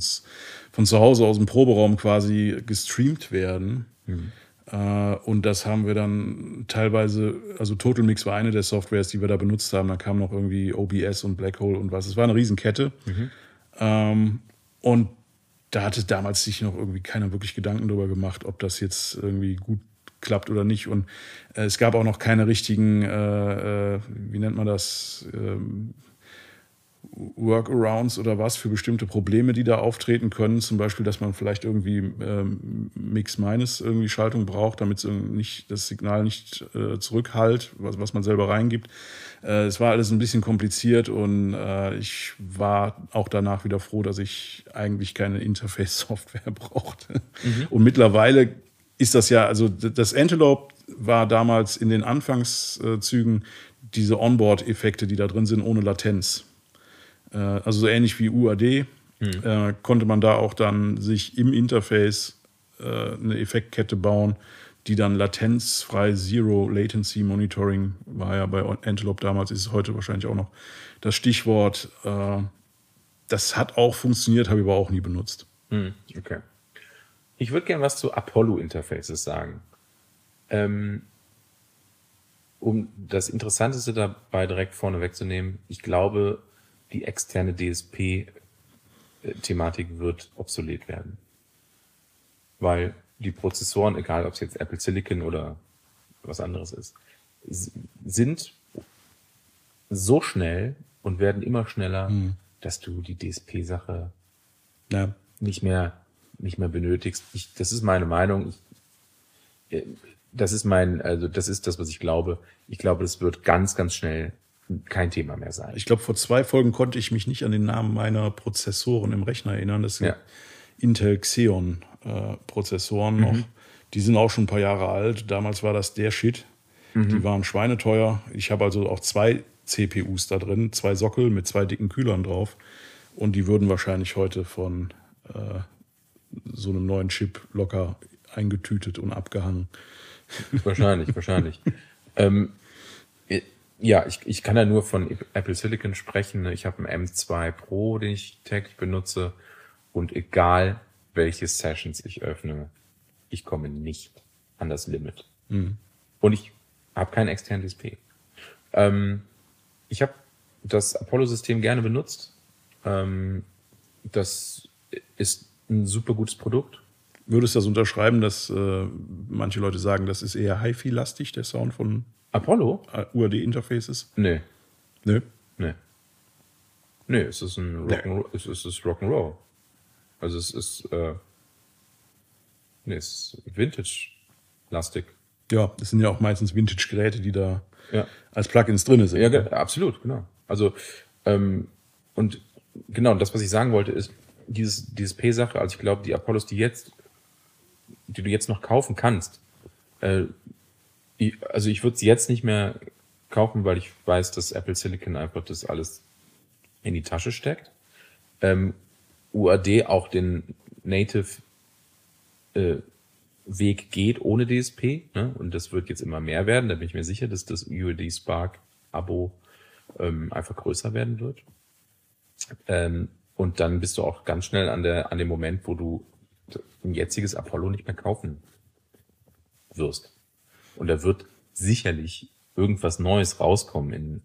von zu Hause aus dem Proberaum quasi gestreamt werden. Äh, und das haben wir dann teilweise, also Total Mix war eine der Softwares, die wir da benutzt haben. Da kam noch irgendwie OBS und Blackhole und was. Es war eine Riesenkette. Ähm, und da hatte damals sich noch irgendwie keiner wirklich Gedanken darüber gemacht, ob das jetzt irgendwie gut klappt oder nicht. Und äh, es gab auch noch keine richtigen, äh, äh, wie nennt man das, ähm, Workarounds oder was für bestimmte Probleme, die da auftreten können. Zum Beispiel, dass man vielleicht irgendwie ähm, Mix-Minus irgendwie Schaltung braucht, damit nicht, das Signal nicht äh, zurückhält, was, was man selber reingibt. Äh, es war alles ein bisschen kompliziert und äh, ich war auch danach wieder froh, dass ich eigentlich keine Interface-Software <laughs> brauchte. Und mittlerweile ist das ja, also das Antelope war damals in den Anfangszügen diese Onboard-Effekte, die da drin sind, ohne Latenz. Äh, Also so ähnlich wie UAD äh, konnte man da auch dann sich im Interface äh, eine Effektkette bauen, die dann latenzfrei Zero Latency Monitoring war ja bei Antelope damals, ist es heute wahrscheinlich auch noch das Stichwort. Das hat auch funktioniert, habe ich aber auch nie benutzt. Hm, okay. Ich würde gerne was zu Apollo-Interfaces sagen. Ähm, um das Interessanteste dabei direkt vorne wegzunehmen, ich glaube, die externe DSP-Thematik wird obsolet werden. Weil die Prozessoren, egal ob es jetzt Apple Silicon oder was anderes ist, sind so schnell und werden immer schneller, dass du die DSP-Sache Ja. nicht mehr, nicht mehr benötigst. Ich, das ist meine Meinung. Ich, äh, das ist mein, also das ist das, was ich glaube. Ich glaube, das wird ganz, ganz schnell kein Thema mehr sein. Ich glaube, vor zwei Folgen konnte ich mich nicht an den Namen meiner Prozessoren im Rechner erinnern. Das sind Ja. Intel Xeon äh, Prozessoren noch. Die sind auch schon ein paar Jahre alt. Damals war das der Shit. Die waren schweineteuer. Ich habe also auch zwei CPUs da drin, zwei Sockel mit zwei dicken Kühlern drauf. Und die würden wahrscheinlich heute von äh, so einem neuen Chip locker eingetütet und abgehangen. Wahrscheinlich, wahrscheinlich. <laughs> ähm, äh, ja, ich, ich kann ja nur von Apple Silicon sprechen. Ich habe einen M2 Pro, den ich täglich benutze. Und egal, welche Sessions ich öffne, ich komme nicht an das Limit. Und ich habe kein externes DSP. Ähm, ich habe das Apollo-System gerne benutzt. Ähm, das ist ein super gutes Produkt. Würdest du das unterschreiben, dass äh, manche Leute sagen, das ist eher HiFi-lastig, der Sound von Apollo? äh, UAD-Interfaces? Nee, Nö. nee. Nee, es ist ein Rock'n'Roll. Ist, es ist Rock'n'Roll. Also es ist, äh, nee, es ist Vintage-lastig. Ja, das sind ja auch meistens Vintage-Geräte, die da Ja. als Plugins drin sind. Ja, ge- absolut, genau. Also, ähm, und genau, das, was ich sagen wollte, ist, dieses, dieses P-Sache, also ich glaube, die Apollos, die jetzt die du jetzt noch kaufen kannst, äh, ich, also ich würde sie jetzt nicht mehr kaufen, weil ich weiß, dass Apple Silicon einfach das alles in die Tasche steckt. Ähm, UAD auch den Native äh, Weg geht ohne DSP. Ne? Und das wird jetzt immer mehr werden. Da bin ich mir sicher, dass das UAD Spark Abo ähm, einfach größer werden wird. Ähm, und dann bist du auch ganz schnell an, der, an dem Moment, wo du ein jetziges Apollo nicht mehr kaufen wirst. Und da wird sicherlich irgendwas Neues rauskommen in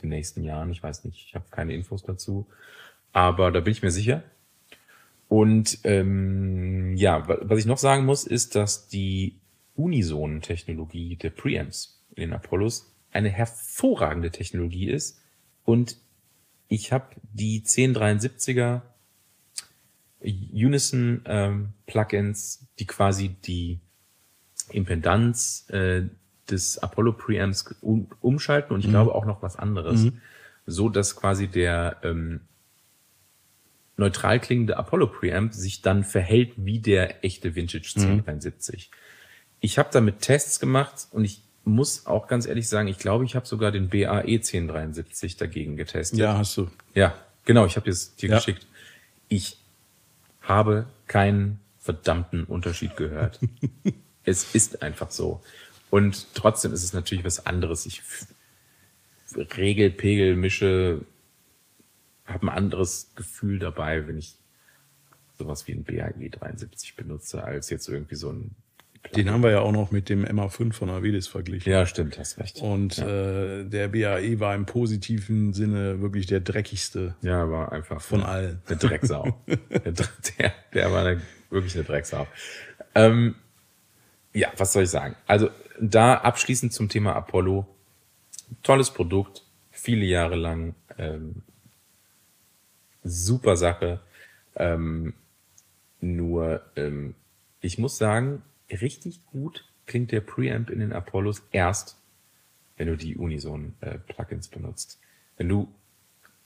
den nächsten Jahren. Ich weiß nicht, ich habe keine Infos dazu. Aber da bin ich mir sicher. Und ähm, ja, was ich noch sagen muss, ist, dass die Unisonen-Technologie der Preamps in den Apollos eine hervorragende Technologie ist. Und ich habe die 1073er Unison ähm, Plugins, die quasi die Impedanz äh, des Apollo Preamps um, umschalten und ich mhm. glaube auch noch was anderes, mhm. so dass quasi der ähm, neutral klingende Apollo Preamp sich dann verhält wie der echte Vintage 1073. Mhm. Ich habe damit Tests gemacht und ich muss auch ganz ehrlich sagen, ich glaube, ich habe sogar den BAE 1073 dagegen getestet. Ja, hast du. Ja, genau, ich habe es dir ja. geschickt. Ich habe keinen verdammten Unterschied gehört. <laughs> es ist einfach so. Und trotzdem ist es natürlich was anderes. Ich regel, pegel, mische, habe ein anderes Gefühl dabei, wenn ich sowas wie ein BAE 73 benutze, als jetzt irgendwie so ein den haben wir ja auch noch mit dem MA5 von Avedis verglichen. Ja, stimmt, hast recht. Und ja. äh, der BAE war im positiven Sinne wirklich der dreckigste. Ja, war einfach von eine, allen. Der Drecksau. der, <laughs> der, der, war eine, wirklich eine Drecksau. Ähm, ja, was soll ich sagen? Also da abschließend zum Thema Apollo. Tolles Produkt, viele Jahre lang. Ähm, super Sache. Ähm, nur, ähm, ich muss sagen, richtig gut klingt der Preamp in den Apollos erst, wenn du die Unison-Plugins äh, benutzt. Wenn du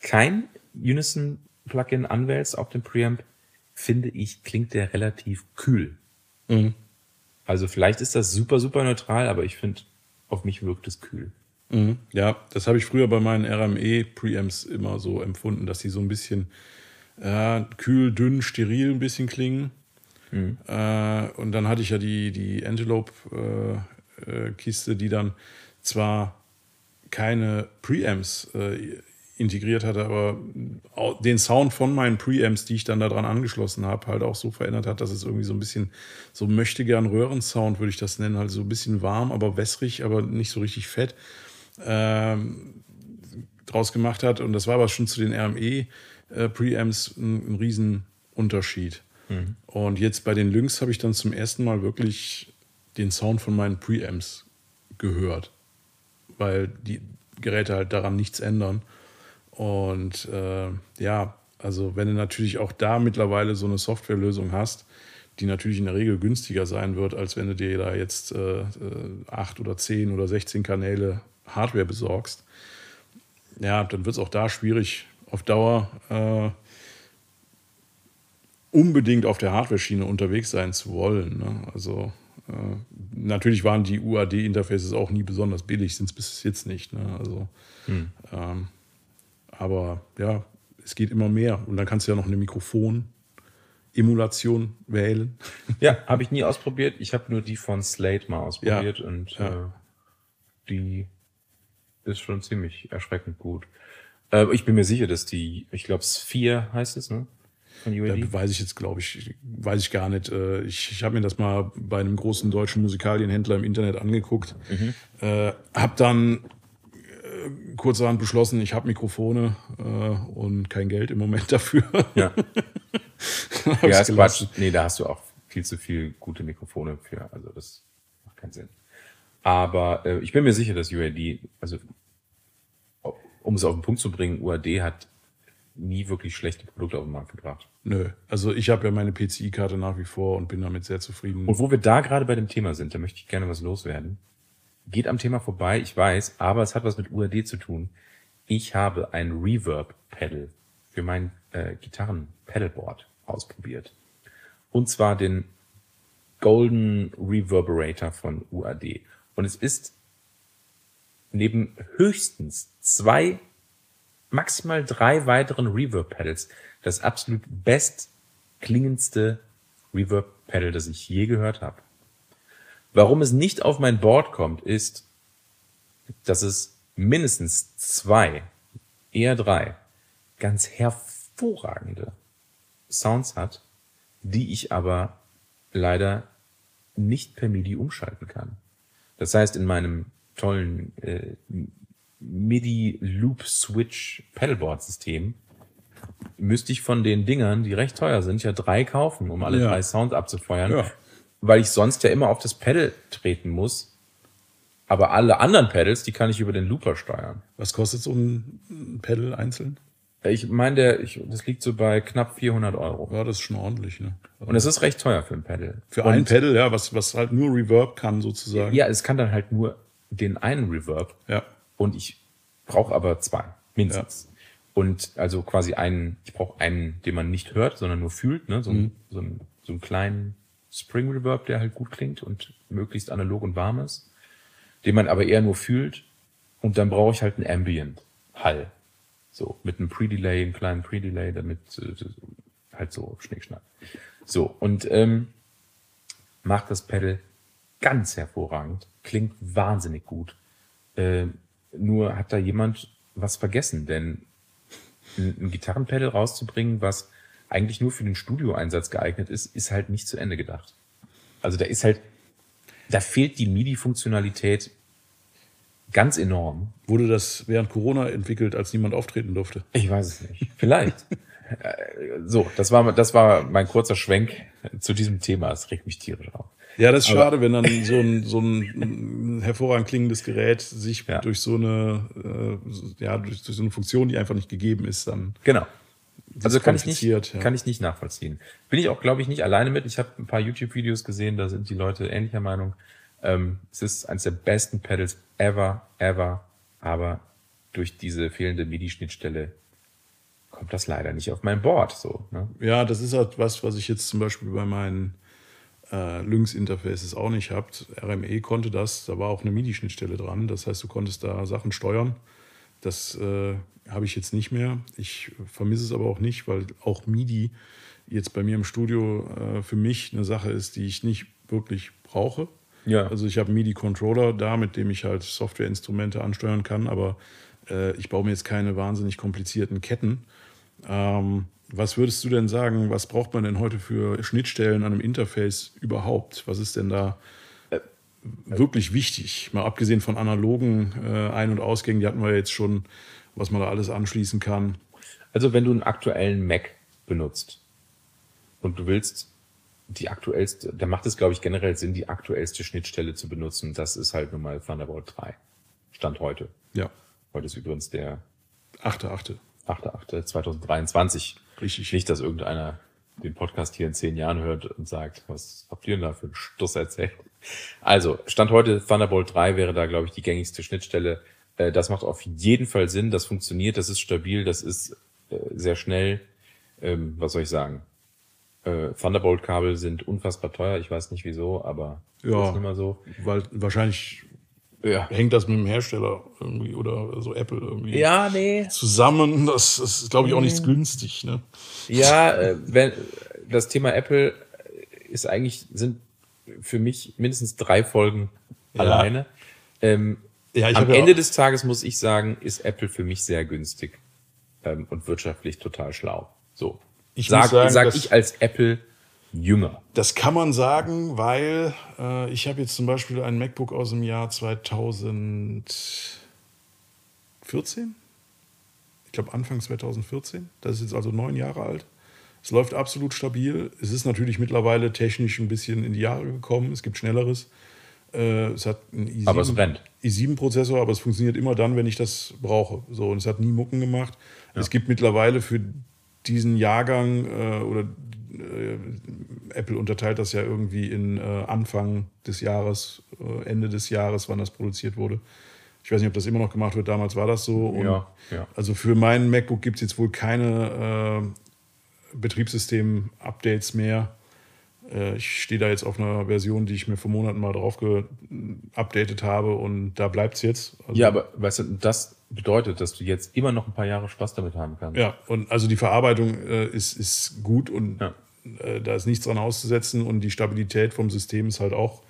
kein Unison-Plugin anwählst auf dem Preamp, finde ich, klingt der relativ kühl. Mhm. Also vielleicht ist das super, super neutral, aber ich finde, auf mich wirkt es kühl. Mhm. Ja, das habe ich früher bei meinen RME-Preamps immer so empfunden, dass sie so ein bisschen äh, kühl, dünn, steril ein bisschen klingen. Mhm. Äh, und dann hatte ich ja die, die Antelope-Kiste, äh, die dann zwar keine Preamps äh, integriert hatte, aber den Sound von meinen Preamps, die ich dann daran angeschlossen habe, halt auch so verändert hat, dass es irgendwie so ein bisschen so möchte gern Röhrensound, würde ich das nennen, halt so ein bisschen warm, aber wässrig, aber nicht so richtig fett ähm, draus gemacht hat. Und das war aber schon zu den RME äh, Preamps ein, ein Riesenunterschied. Mhm. Und jetzt bei den Lynx habe ich dann zum ersten Mal wirklich den Sound von meinen Preamps gehört, weil die Geräte halt daran nichts ändern. Und äh, ja, also wenn du natürlich auch da mittlerweile so eine Softwarelösung hast, die natürlich in der Regel günstiger sein wird, als wenn du dir da jetzt äh, äh acht oder zehn oder 16 Kanäle Hardware besorgst, ja, dann wird es auch da schwierig auf Dauer äh, unbedingt auf der Hardware-Schiene unterwegs sein zu wollen. Ne? Also äh, natürlich waren die UAD-Interfaces auch nie besonders billig, sind es bis jetzt nicht. Ne? Also, hm. ähm, aber ja, es geht immer mehr. Und dann kannst du ja noch eine Mikrofon-Emulation wählen. <laughs> Ja, habe ich nie ausprobiert. Ich habe nur die von Slate mal ausprobiert ja. und ja. Äh, die ist schon ziemlich erschreckend gut. Äh, ich bin mir sicher, dass die, ich glaube, Sphere heißt es, ne? UAD? Da weiß ich jetzt, glaube ich, weiß ich gar nicht. Äh, ich, ich habe mir das mal bei einem großen deutschen Musikalienhändler im Internet angeguckt. Mhm. Äh, habe dann äh, kurzerhand beschlossen, ich habe Mikrofone äh, und kein Geld im Moment dafür. Ja, <laughs> ja ist Quatsch. Nee, da hast du auch viel zu viel gute Mikrofone für. Also das macht keinen Sinn. Aber äh, ich bin mir sicher, dass UAD, also um es auf den Punkt zu bringen, UAD hat nie wirklich schlechte Produkte auf den Markt gebracht. Nö, also ich habe ja meine PCI-Karte nach wie vor und bin damit sehr zufrieden. Und wo wir da gerade bei dem Thema sind, da möchte ich gerne was loswerden. Geht am Thema vorbei, ich weiß, aber es hat was mit UAD zu tun. Ich habe ein Reverb-Pedal für mein äh, Gitarren-Pedalboard ausprobiert. Und zwar den Golden Reverberator von UAD. Und es ist neben höchstens zwei, maximal drei weiteren Reverb-Pedals das absolut best klingendste Reverb-Pedal, das ich je gehört habe. Warum es nicht auf mein Board kommt, ist, dass es mindestens zwei, eher drei, ganz hervorragende Sounds hat, die ich aber leider nicht per MIDI umschalten kann. Das heißt, in meinem tollen äh, MIDI Loop Switch Pedalboard System müsste ich von den Dingern, die recht teuer sind, ja drei kaufen, um alle Ja. drei Sounds abzufeuern, Ja. weil ich sonst ja immer auf das Pedal treten muss. Aber alle anderen Pedals, die kann ich über den Looper steuern. Was kostet so ein Pedal einzeln? Ich meine, der, ich, das liegt so bei knapp 400 Euro. Ja, das ist schon ordentlich. Ne? Und es ist recht teuer für ein Pedal. Für Und ein Pedal, ja, was, was halt nur Reverb kann sozusagen. Ja, es kann dann halt nur den einen Reverb. Ja. Und ich brauche aber zwei, mindestens. Und also quasi einen, ich brauche einen, den man nicht hört, sondern nur fühlt, ne? so, einen, so, einen, so einen kleinen Spring Reverb, der halt gut klingt und möglichst analog und warm ist, den man aber eher nur fühlt. Und dann brauche ich halt einen Ambient Hall. So, mit einem Pre-Delay, einem kleinen Pre-Delay, damit äh, halt so Schnickschnack. So, und ähm, macht das Pedal ganz hervorragend, klingt wahnsinnig gut. Äh, nur hat da jemand was vergessen, denn ein, Gitarrenpedal rauszubringen, was eigentlich nur für den Studioeinsatz geeignet ist, ist halt nicht zu Ende gedacht. Also da ist halt, da fehlt die MIDI-Funktionalität ganz enorm. Wurde das während Corona entwickelt, als niemand auftreten durfte? Ich weiß es nicht. Vielleicht. So, das war, das war mein kurzer Schwenk zu diesem Thema. Es regt mich tierisch auf. Ja, das ist Aber- schade, wenn dann so ein, so ein hervorragend klingendes Gerät sich Ja. durch so eine, äh, ja, durch, durch so eine Funktion, die einfach nicht gegeben ist, dann Genau. Also kann ich nicht, ja. kann ich nicht nachvollziehen. Bin ich auch, glaube ich, nicht alleine mit. Ich habe ein paar YouTube-Videos gesehen, da sind die Leute ähnlicher Meinung. Ähm, es ist eines der besten Pedals ever, ever, aber durch diese fehlende MIDI-Schnittstelle kommt das leider nicht auf mein Board. So, ne? Ja, das ist halt was, was ich jetzt zum Beispiel bei meinen äh, Lynx-Interfaces auch nicht habe. RME konnte das, da war auch eine MIDI-Schnittstelle dran. Das heißt, du konntest da Sachen steuern. Das äh, habe ich jetzt nicht mehr. Ich vermisse es aber auch nicht, weil auch MIDI jetzt bei mir im Studio äh, für mich eine Sache ist, die ich nicht wirklich brauche. Ja. Also ich habe einen MIDI-Controller da, mit dem ich halt Softwareinstrumente ansteuern kann, aber äh, ich baue mir jetzt keine wahnsinnig komplizierten Ketten. Ähm, was würdest du denn sagen, was braucht man denn heute für Schnittstellen an einem Interface überhaupt? Was ist denn da wirklich wichtig? Mal abgesehen von analogen äh, Ein- und Ausgängen, die hatten wir jetzt schon, was man da alles anschließen kann. Also wenn du einen aktuellen Mac benutzt und du willst die aktuellste, da macht es, glaube ich, generell Sinn, die aktuellste Schnittstelle zu benutzen. Das ist halt nun mal Thunderbolt 3. Stand heute. Ja, Heute ist übrigens der achte, achte. 8.8.2023. Richtig. Nicht, dass irgendeiner den Podcast hier in zehn Jahren hört und sagt, was habt ihr denn da für einen Stuss erzählt? Also, Stand heute, Thunderbolt 3 wäre da, glaube ich, die gängigste Schnittstelle. Äh, Das macht auf jeden Fall Sinn, das funktioniert, das ist stabil, das ist äh, sehr schnell. Ähm, Was soll ich sagen? Äh, Thunderbolt-Kabel sind unfassbar teuer, ich weiß nicht wieso, aber Ja. ist mal so. Weil wahrscheinlich Ja. hängt das mit dem Hersteller irgendwie oder so Apple irgendwie Ja, nee. zusammen. Das ist, glaube ich, auch nicht günstig. Ne? Ja, äh, wenn, das Thema Apple ist eigentlich, sind für mich mindestens drei Folgen Ja. alleine. Ähm, Ja, ich am Ende des Tages muss ich sagen, ist Apple für mich sehr günstig ähm, und wirtschaftlich total schlau. So. Ich sag, sagen, sag ich als Apple Jünger. Das kann man sagen, weil äh, ich habe jetzt zum Beispiel ein MacBook aus dem Jahr 2014. Ich glaube Anfang 2014. Das ist jetzt also neun Jahre alt. Es läuft absolut stabil. Es ist natürlich mittlerweile technisch ein bisschen in die Jahre gekommen. Es gibt Schnelleres. Äh, es hat einen i7, Aber es rennt. i7-Prozessor, aber es funktioniert immer dann, wenn ich das brauche. So, und es hat nie Mucken gemacht. Es gibt mittlerweile für diesen Jahrgang äh, oder äh, Apple unterteilt das ja irgendwie in äh, Anfang des Jahres, äh, Ende des Jahres, wann das produziert wurde. Ich weiß nicht, ob das immer noch gemacht wird. Damals war das so. Und Ja, ja. Also für meinen MacBook gibt es jetzt wohl keine äh, Betriebssystem-Updates mehr. Äh, ich stehe da jetzt auf einer Version, die ich mir vor Monaten mal drauf geupdatet habe und da bleibt es jetzt. Also ja, aber weißt du, das bedeutet, dass du jetzt immer noch ein paar Jahre Spaß damit haben kannst. Ja, und also die Verarbeitung äh, ist, ist gut und ja. äh, da ist nichts dran auszusetzen und die Stabilität vom System ist halt auch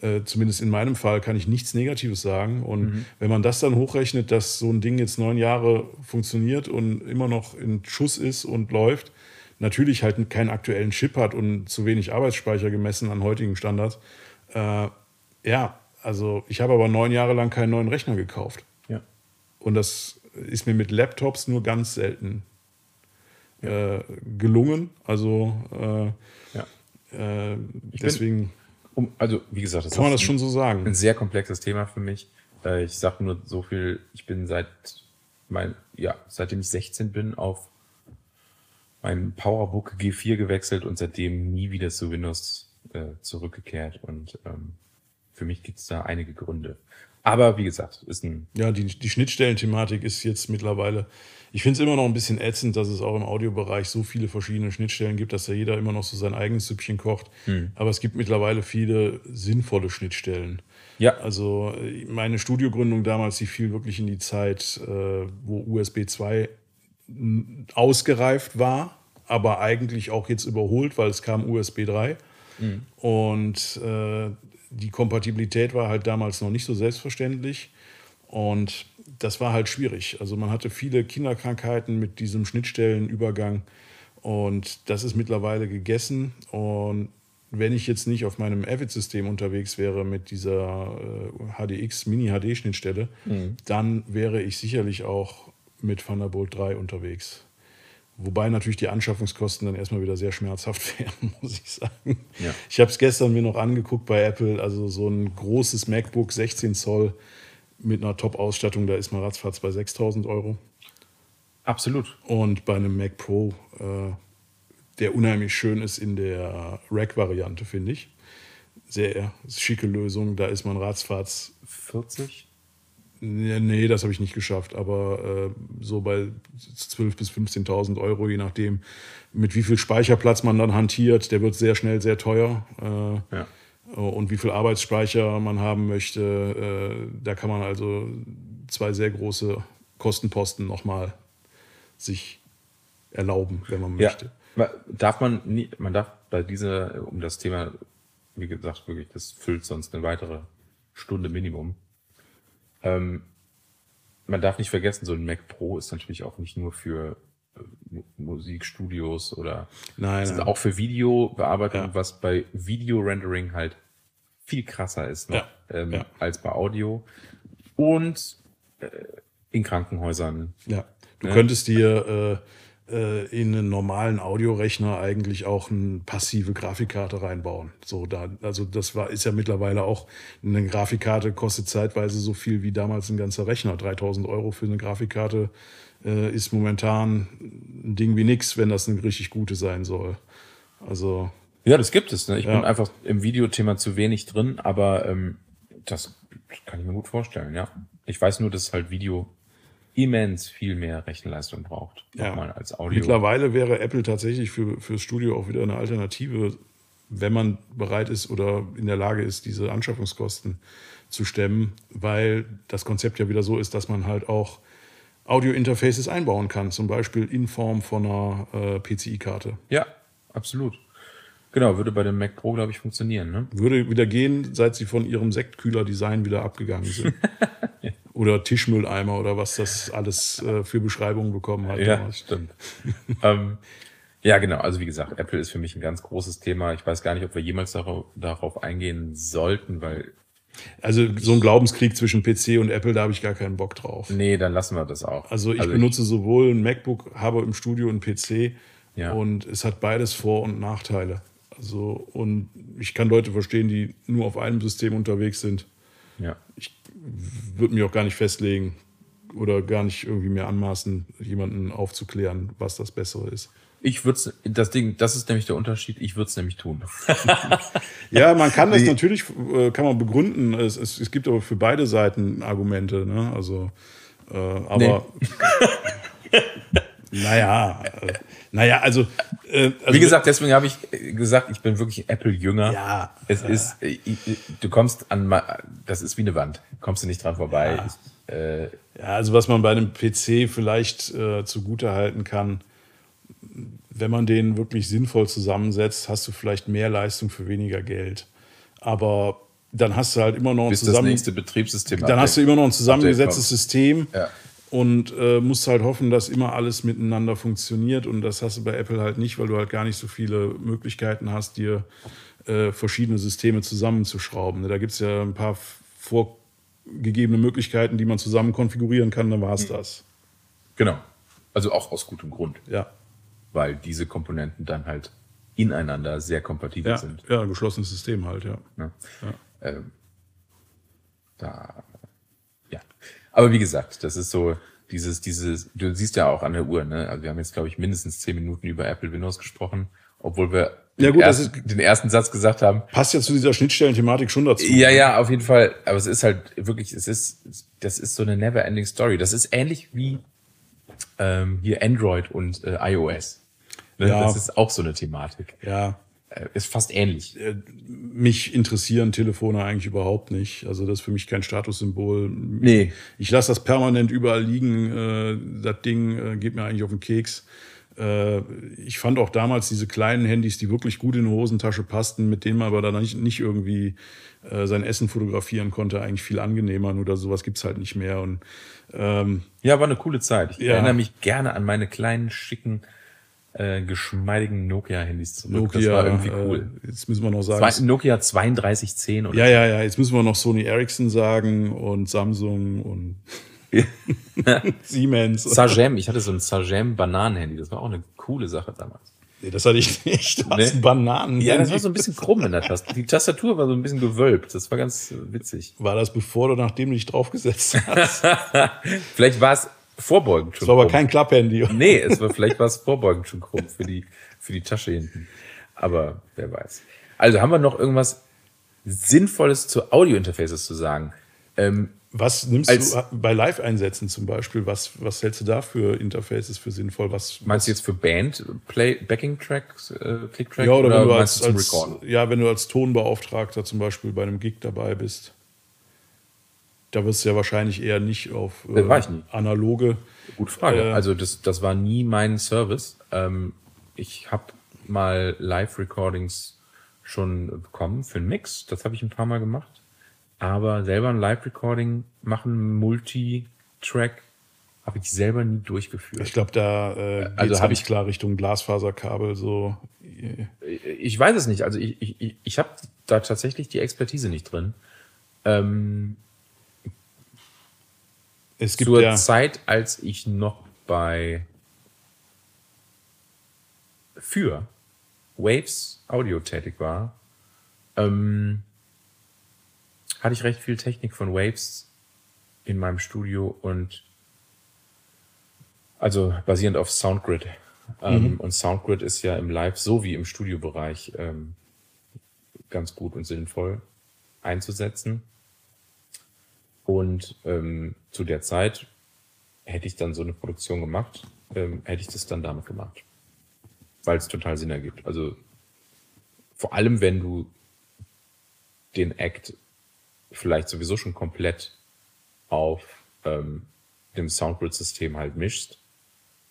äh, zumindest in meinem Fall kann ich nichts Negatives sagen. Und mhm. wenn man das dann hochrechnet, dass so ein Ding jetzt neun Jahre funktioniert und immer noch in Schuss ist und läuft, natürlich halt keinen aktuellen Chip hat und zu wenig Arbeitsspeicher gemessen an heutigen Standards. Äh, ja, also ich habe aber neun Jahre lang keinen neuen Rechner gekauft. Und das ist mir mit Laptops nur ganz selten äh, gelungen. Also äh, ja. Äh, deswegen. Bin, um, also wie gesagt, das kann man das schon so sagen. Ein sehr komplexes Thema für mich. Äh, ich sage nur so viel. Ich bin seit mein ja seitdem ich 16 bin auf mein PowerBook G4 gewechselt und seitdem nie wieder zu Windows äh, zurückgekehrt. Und ähm, für mich gibt es da einige Gründe. Aber wie gesagt, ist ein. Ja, die, die Schnittstellenthematik ist jetzt mittlerweile. Ich finde es immer noch ein bisschen ätzend, dass es auch im Audiobereich so viele verschiedene Schnittstellen gibt, dass ja jeder immer noch so sein eigenes Süppchen kocht. Hm. Aber es gibt mittlerweile viele sinnvolle Schnittstellen. Ja. Also meine Studiogründung damals, die fiel wirklich in die Zeit, äh, wo USB 2 ausgereift war, aber eigentlich auch jetzt überholt, weil es kam USB 3. Mhm. Und äh, die Kompatibilität war halt damals noch nicht so selbstverständlich. Und das war halt schwierig. Also man hatte viele Kinderkrankheiten mit diesem Schnittstellenübergang. Und das ist mittlerweile gegessen. Und wenn ich jetzt nicht auf meinem Avid-System unterwegs wäre mit dieser äh, HDX Mini-HD-Schnittstelle, mhm. dann wäre ich sicherlich auch mit Thunderbolt 3 unterwegs. Wobei natürlich die Anschaffungskosten dann erstmal wieder sehr schmerzhaft <laughs> wären, muss ich sagen. Ja. Ich habe es gestern mir noch angeguckt bei Apple, also so ein großes MacBook 16 Zoll mit einer Top-Ausstattung, da ist man ratzfatz bei 6000 Euro. Absolut. Und bei einem Mac Pro, äh, der unheimlich schön ist in der Rack-Variante, finde ich. Sehr schicke Lösung, da ist man ratzfatz 40? Nee, das habe ich nicht geschafft, aber äh, so bei 12.000 bis 15.000 Euro, je nachdem, mit wie viel Speicherplatz man dann hantiert, der wird sehr schnell sehr teuer. Äh, ja. Und wie viel Arbeitsspeicher man haben möchte, äh, da kann man also zwei sehr große Kostenposten nochmal sich erlauben, wenn man möchte. Ja, darf man nie, man darf bei dieser, um das Thema, wie gesagt, wirklich, das füllt sonst eine weitere Stunde Minimum. Ähm, man darf nicht vergessen, so ein Mac Pro ist natürlich auch nicht nur für äh, Musikstudios oder nein, nein. auch für Videobearbeitung, ja. was bei Video-Rendering halt viel krasser ist noch, ja. Ähm, ja. als bei Audio. Und äh, in Krankenhäusern. Ja, du ne? könntest dir äh, äh, in einen normalen Audiorechner eigentlich auch eine passive Grafikkarte reinbauen. So da, also das war ist ja mittlerweile auch eine Grafikkarte kostet zeitweise so viel wie damals ein ganzer Rechner. 3000 Euro für eine Grafikkarte äh, ist momentan ein Ding wie nix, wenn das eine richtig gute sein soll. Also ja, das gibt es. Ne? Ich ja. bin einfach im Videothema zu wenig drin, aber ähm, das kann ich mir gut vorstellen. Ja, ich weiß nur, dass halt Video immens viel mehr Rechenleistung braucht. Ja. als Audio. Mittlerweile wäre Apple tatsächlich für, fürs Studio auch wieder eine Alternative, wenn man bereit ist oder in der Lage ist, diese Anschaffungskosten zu stemmen, weil das Konzept ja wieder so ist, dass man halt auch Audio-Interfaces einbauen kann, zum Beispiel in Form von einer äh, PCI-Karte. Ja, absolut. Genau, würde bei dem Mac Pro, glaube ich, funktionieren. Ne? Würde wieder gehen, seit sie von ihrem Sektkühler-Design wieder abgegangen sind. <laughs> oder Tischmülleimer oder was das alles äh, für Beschreibungen bekommen hat. Ja, stimmt. <laughs> ähm, ja, genau. Also wie gesagt, Apple ist für mich ein ganz großes Thema. Ich weiß gar nicht, ob wir jemals darauf, darauf eingehen sollten, weil also so ein Glaubenskrieg zwischen PC und Apple, da habe ich gar keinen Bock drauf. Nee, dann lassen wir das auch. Also ich also benutze ich, sowohl ein MacBook, habe im Studio einen PC ja. und es hat beides Vor- und Nachteile. Also und ich kann Leute verstehen, die nur auf einem System unterwegs sind. Ja. Ich würde mich auch gar nicht festlegen oder gar nicht irgendwie mehr anmaßen, jemanden aufzuklären, was das Bessere ist. Ich würde das Ding, das ist nämlich der Unterschied, ich würde es nämlich tun. <laughs> ja, man kann das natürlich, äh, kann man begründen. Es, es, es, gibt aber für beide Seiten Argumente, ne? Also, äh, aber. Nee. <laughs> naja, äh, naja, also Äh, also Wie gesagt, deswegen habe ich äh, gesagt, ich bin wirklich Apple-Jünger. Ja. Es ist, äh, du kommst an, das ist wie eine Wand. Kommst du nicht dran vorbei. Ich, äh, Ja, also was man bei einem PC vielleicht äh, zugute halten kann, wenn man den wirklich sinnvoll zusammensetzt, hast du vielleicht mehr Leistung für weniger Geld. Aber dann hast du halt immer noch ein zusammen, dann hast du immer noch ein zusammengesetztes System Ja. Und äh, musst halt hoffen, dass immer alles miteinander funktioniert. Und das hast du bei Apple halt nicht, weil du halt gar nicht so viele Möglichkeiten hast, dir äh, verschiedene Systeme zusammenzuschrauben. Da gibt es ja ein paar vorgegebene Möglichkeiten, die man zusammen konfigurieren kann, dann war es das. Genau. Also auch aus gutem Grund, Ja. weil diese Komponenten dann halt ineinander sehr kompatibel Ja, sind. ja, geschlossenes System halt, ja. Ne? Ähm, da, ja. Aber wie gesagt, das ist so dieses, dieses, du siehst ja auch an der Uhr, ne? Also wir haben jetzt, glaube ich, mindestens zehn Minuten über Apple Windows gesprochen, obwohl wir Ja, den, gut, ersten, den ersten Satz gesagt haben. Passt ja zu dieser Schnittstellenthematik schon dazu. Ja, ja, auf jeden Fall. Aber es ist halt wirklich, es ist, das ist so eine never-ending Story. Das ist ähnlich wie ähm, hier Android und äh, iOS. Ne? Ja. Das ist auch so eine Thematik. Ja, ist fast ähnlich. mich interessieren Telefone eigentlich überhaupt nicht. Also das ist für mich kein Statussymbol. Nee. Ich lasse das permanent überall liegen. Äh, das Ding äh, geht mir eigentlich auf den Keks. Äh, ich fand auch damals diese kleinen Handys, die wirklich gut in die Hosentasche passten, mit denen man aber dann nicht, irgendwie äh, sein Essen fotografieren konnte, eigentlich viel angenehmer. Nur dass sowas gibt's halt nicht mehr. Und ähm, Ja, war eine coole Zeit. Ich Ja. erinnere mich gerne an meine kleinen, schicken, äh, geschmeidigen Nokia-Handys zurück. Nokia, das war irgendwie cool. äh, jetzt müssen wir noch sagen. Zwei, Nokia 3210 oder ja, ja, ja. Jetzt müssen wir noch Sony Ericsson sagen und Samsung und <laughs> Siemens. Sagem. Ich hatte so ein Sagem Bananenhandy. Das war auch eine coole Sache damals. Nee, das hatte ich <laughs> nicht. Du hast Nee. Bananen. Ja, das war so ein bisschen krumm in der Tastatur. Die Tastatur war so ein bisschen gewölbt. Das war ganz äh, witzig. War das bevor oder nachdem du dich draufgesetzt hast? <laughs> Vielleicht war es vorbeugend schon Das war aber krumm. kein Klapphandy. Nee, es war, vielleicht war es vorbeugend schon krumm für die, für die Tasche hinten. Aber wer weiß. Also haben wir noch irgendwas Sinnvolles zu Audio-Interfaces zu sagen? Ähm, Was nimmst du bei Live-Einsätzen zum Beispiel? Was, was hältst du da für Interfaces für sinnvoll? Was, meinst du jetzt für Band, Play, Backing-Tracks, äh, Click-Track? ja, oder, wenn du als, als, ja, wenn du als Tonbeauftragter zum Beispiel bei einem Gig dabei bist. Da wirst du ja wahrscheinlich eher nicht auf äh, analoge. Gute Frage. Äh, also das, das war nie mein Service. Ähm, ich habe mal Live-Recordings schon bekommen für einen Mix. Das habe ich ein paar Mal gemacht. Aber selber ein Live-Recording machen, Multi-Track, habe ich selber nie durchgeführt. Ich glaube, da äh, Also also hab habe ich klar Richtung Glasfaserkabel so. Ich weiß es nicht. Also ich, ich, ich- ich habe da tatsächlich die Expertise nicht drin. Ähm, Es gibt zur ja. Zeit, als ich noch bei für Waves Audio tätig war, ähm, hatte ich recht viel Technik von Waves in meinem Studio und also basierend auf Soundgrid. Ähm, Und Soundgrid ist ja im Live sowie im Studiobereich ähm, ganz gut und sinnvoll einzusetzen. Und ähm, zu der Zeit hätte ich dann so eine Produktion gemacht, ähm, hätte ich das dann damit gemacht. Weil es total Sinn ergibt. Also vor allem, wenn du den Act vielleicht sowieso schon komplett auf ähm, dem Soundgrid-System halt mischst,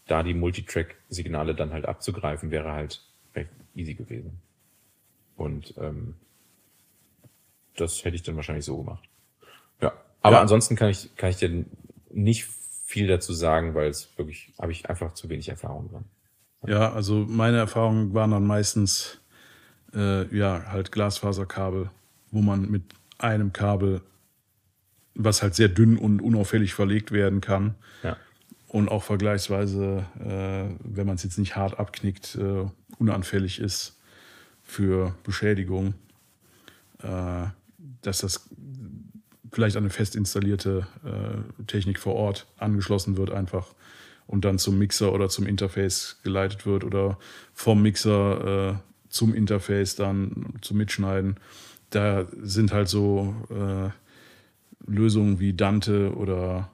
da die Multitrack-Signale dann halt abzugreifen, wäre halt recht easy gewesen. Und ähm, das hätte ich dann wahrscheinlich so gemacht. Ja, aber Ja. ansonsten kann ich, kann ich dir nicht viel dazu sagen, weil es wirklich, habe ich einfach zu wenig Erfahrung dran. Ja, also meine Erfahrungen waren dann meistens äh, ja halt Glasfaserkabel, wo man mit einem Kabel, was halt sehr dünn und unauffällig verlegt werden kann Ja. und auch vergleichsweise, äh, wenn man es jetzt nicht hart abknickt, äh, unanfällig ist für Beschädigung, äh, dass das vielleicht an eine fest installierte äh, Technik vor Ort angeschlossen wird einfach und dann zum Mixer oder zum Interface geleitet wird oder vom Mixer äh, zum Interface dann zum Mitschneiden. Da sind halt so äh, Lösungen wie Dante oder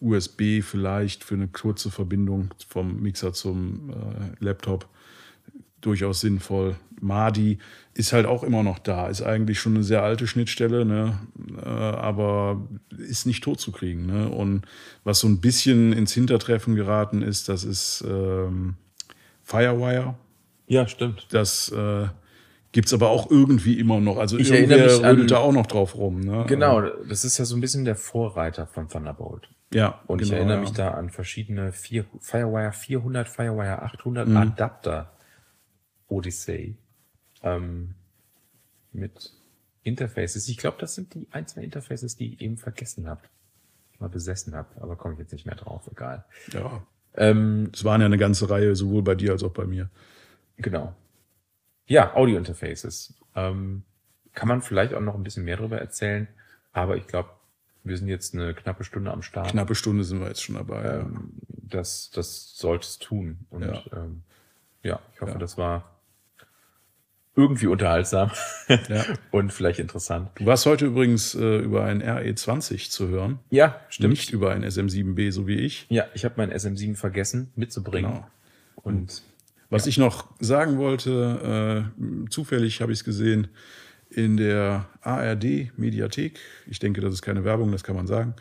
USB vielleicht für eine kurze Verbindung vom Mixer zum äh, Laptop durchaus sinnvoll. Madi ist halt auch immer noch da, ist eigentlich schon eine sehr alte Schnittstelle, ne? Äh, aber ist nicht tot zu kriegen. Ne? Und was so ein bisschen ins Hintertreffen geraten ist, das ist ähm, Firewire. Ja, stimmt. Das äh, gibt es aber auch irgendwie immer noch. Also Ich irgendwer mich an- da auch noch drauf rum. Ne? Genau, das ist ja so ein bisschen der Vorreiter von Thunderbolt. Ja, Und ich genau, erinnere ja. mich da an verschiedene vier, Firewire 400, Firewire 800 Mhm. Adapter Odyssey ähm, mit Interfaces. Ich glaube, das sind die ein, zwei Interfaces, die ich eben vergessen habe, mal besessen habe, aber komme ich jetzt nicht mehr drauf, egal. Ja, Ähm, es waren ja eine ganze Reihe, sowohl bei dir als auch bei mir. genau. Ja, Audio-Interfaces. Ähm, kann man vielleicht auch noch ein bisschen mehr darüber erzählen, aber ich glaube, wir sind jetzt eine knappe Stunde am Start. Knappe Stunde sind wir jetzt schon dabei. ja. ähm, das, das sollte es tun. Und Ja. ja, ähm, ja ich hoffe, Ja. das war irgendwie unterhaltsam Ja. <laughs> und vielleicht interessant. Du warst heute übrigens äh, über ein RE20 zu hören, Ja, stimmt. nicht über ein SM7B, so wie ich. Ja, ich habe mein SM7 vergessen mitzubringen. Genau. Und Was ich noch sagen wollte, äh, zufällig habe ich es gesehen in der ARD-Mediathek. Ich denke, das ist keine Werbung, das kann man sagen.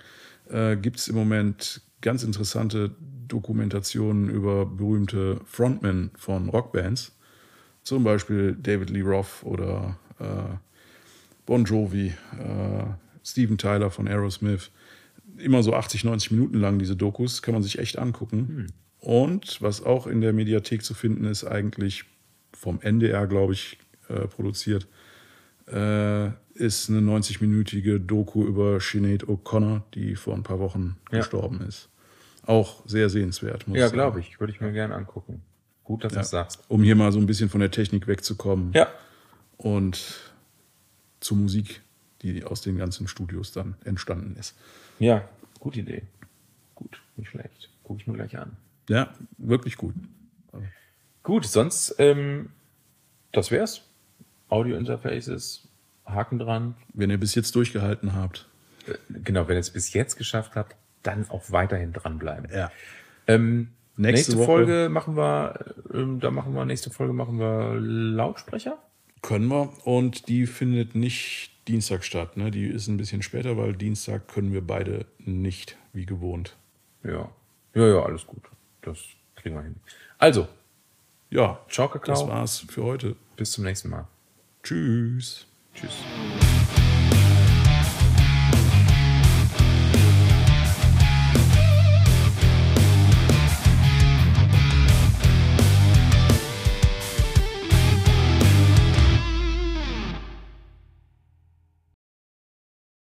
Äh, Gibt es im Moment ganz interessante Dokumentationen über berühmte Frontmen von Rockbands. Zum Beispiel David Lee Roth oder äh, Bon Jovi, äh, Steven Tyler von Aerosmith. Immer so 80, 90 Minuten lang diese Dokus, kann man sich echt angucken. Und was auch in der Mediathek zu finden ist, eigentlich vom NDR, glaube ich, äh, produziert, äh, ist eine 90-minütige Doku über Sinead O'Connor, die vor ein paar Wochen Ja. gestorben ist. Auch sehr sehenswert, muss ja, sagen. glaube ich, würde ich mir gerne angucken. Gut, dass du Ja. es sagst. Um hier mal so ein bisschen von der Technik wegzukommen Ja, und zur Musik, die aus den ganzen Studios dann entstanden ist. ja, gute Idee. Gut, nicht schlecht. Gucke ich mir gleich an. Ja, wirklich gut. Gut, sonst, ähm, das wär's. Audio-Interfaces, Haken dran. Wenn ihr bis jetzt durchgehalten habt. Äh, Genau, wenn ihr es bis jetzt geschafft habt, dann auch weiterhin dranbleiben. Ja. Ähm, Nächste nächste Folge machen wir, ähm, da machen wir, nächste Folge machen wir Lautsprecher. Können wir. Und die findet nicht Dienstag statt. Ne? Die ist ein bisschen später, weil Dienstag können wir beide nicht, wie gewohnt. Ja. Ja, ja, alles gut. Das kriegen wir hin. Also, Ja, ciao, das Kakao. war's für heute. Bis zum nächsten Mal. Tschüss. Tschüss.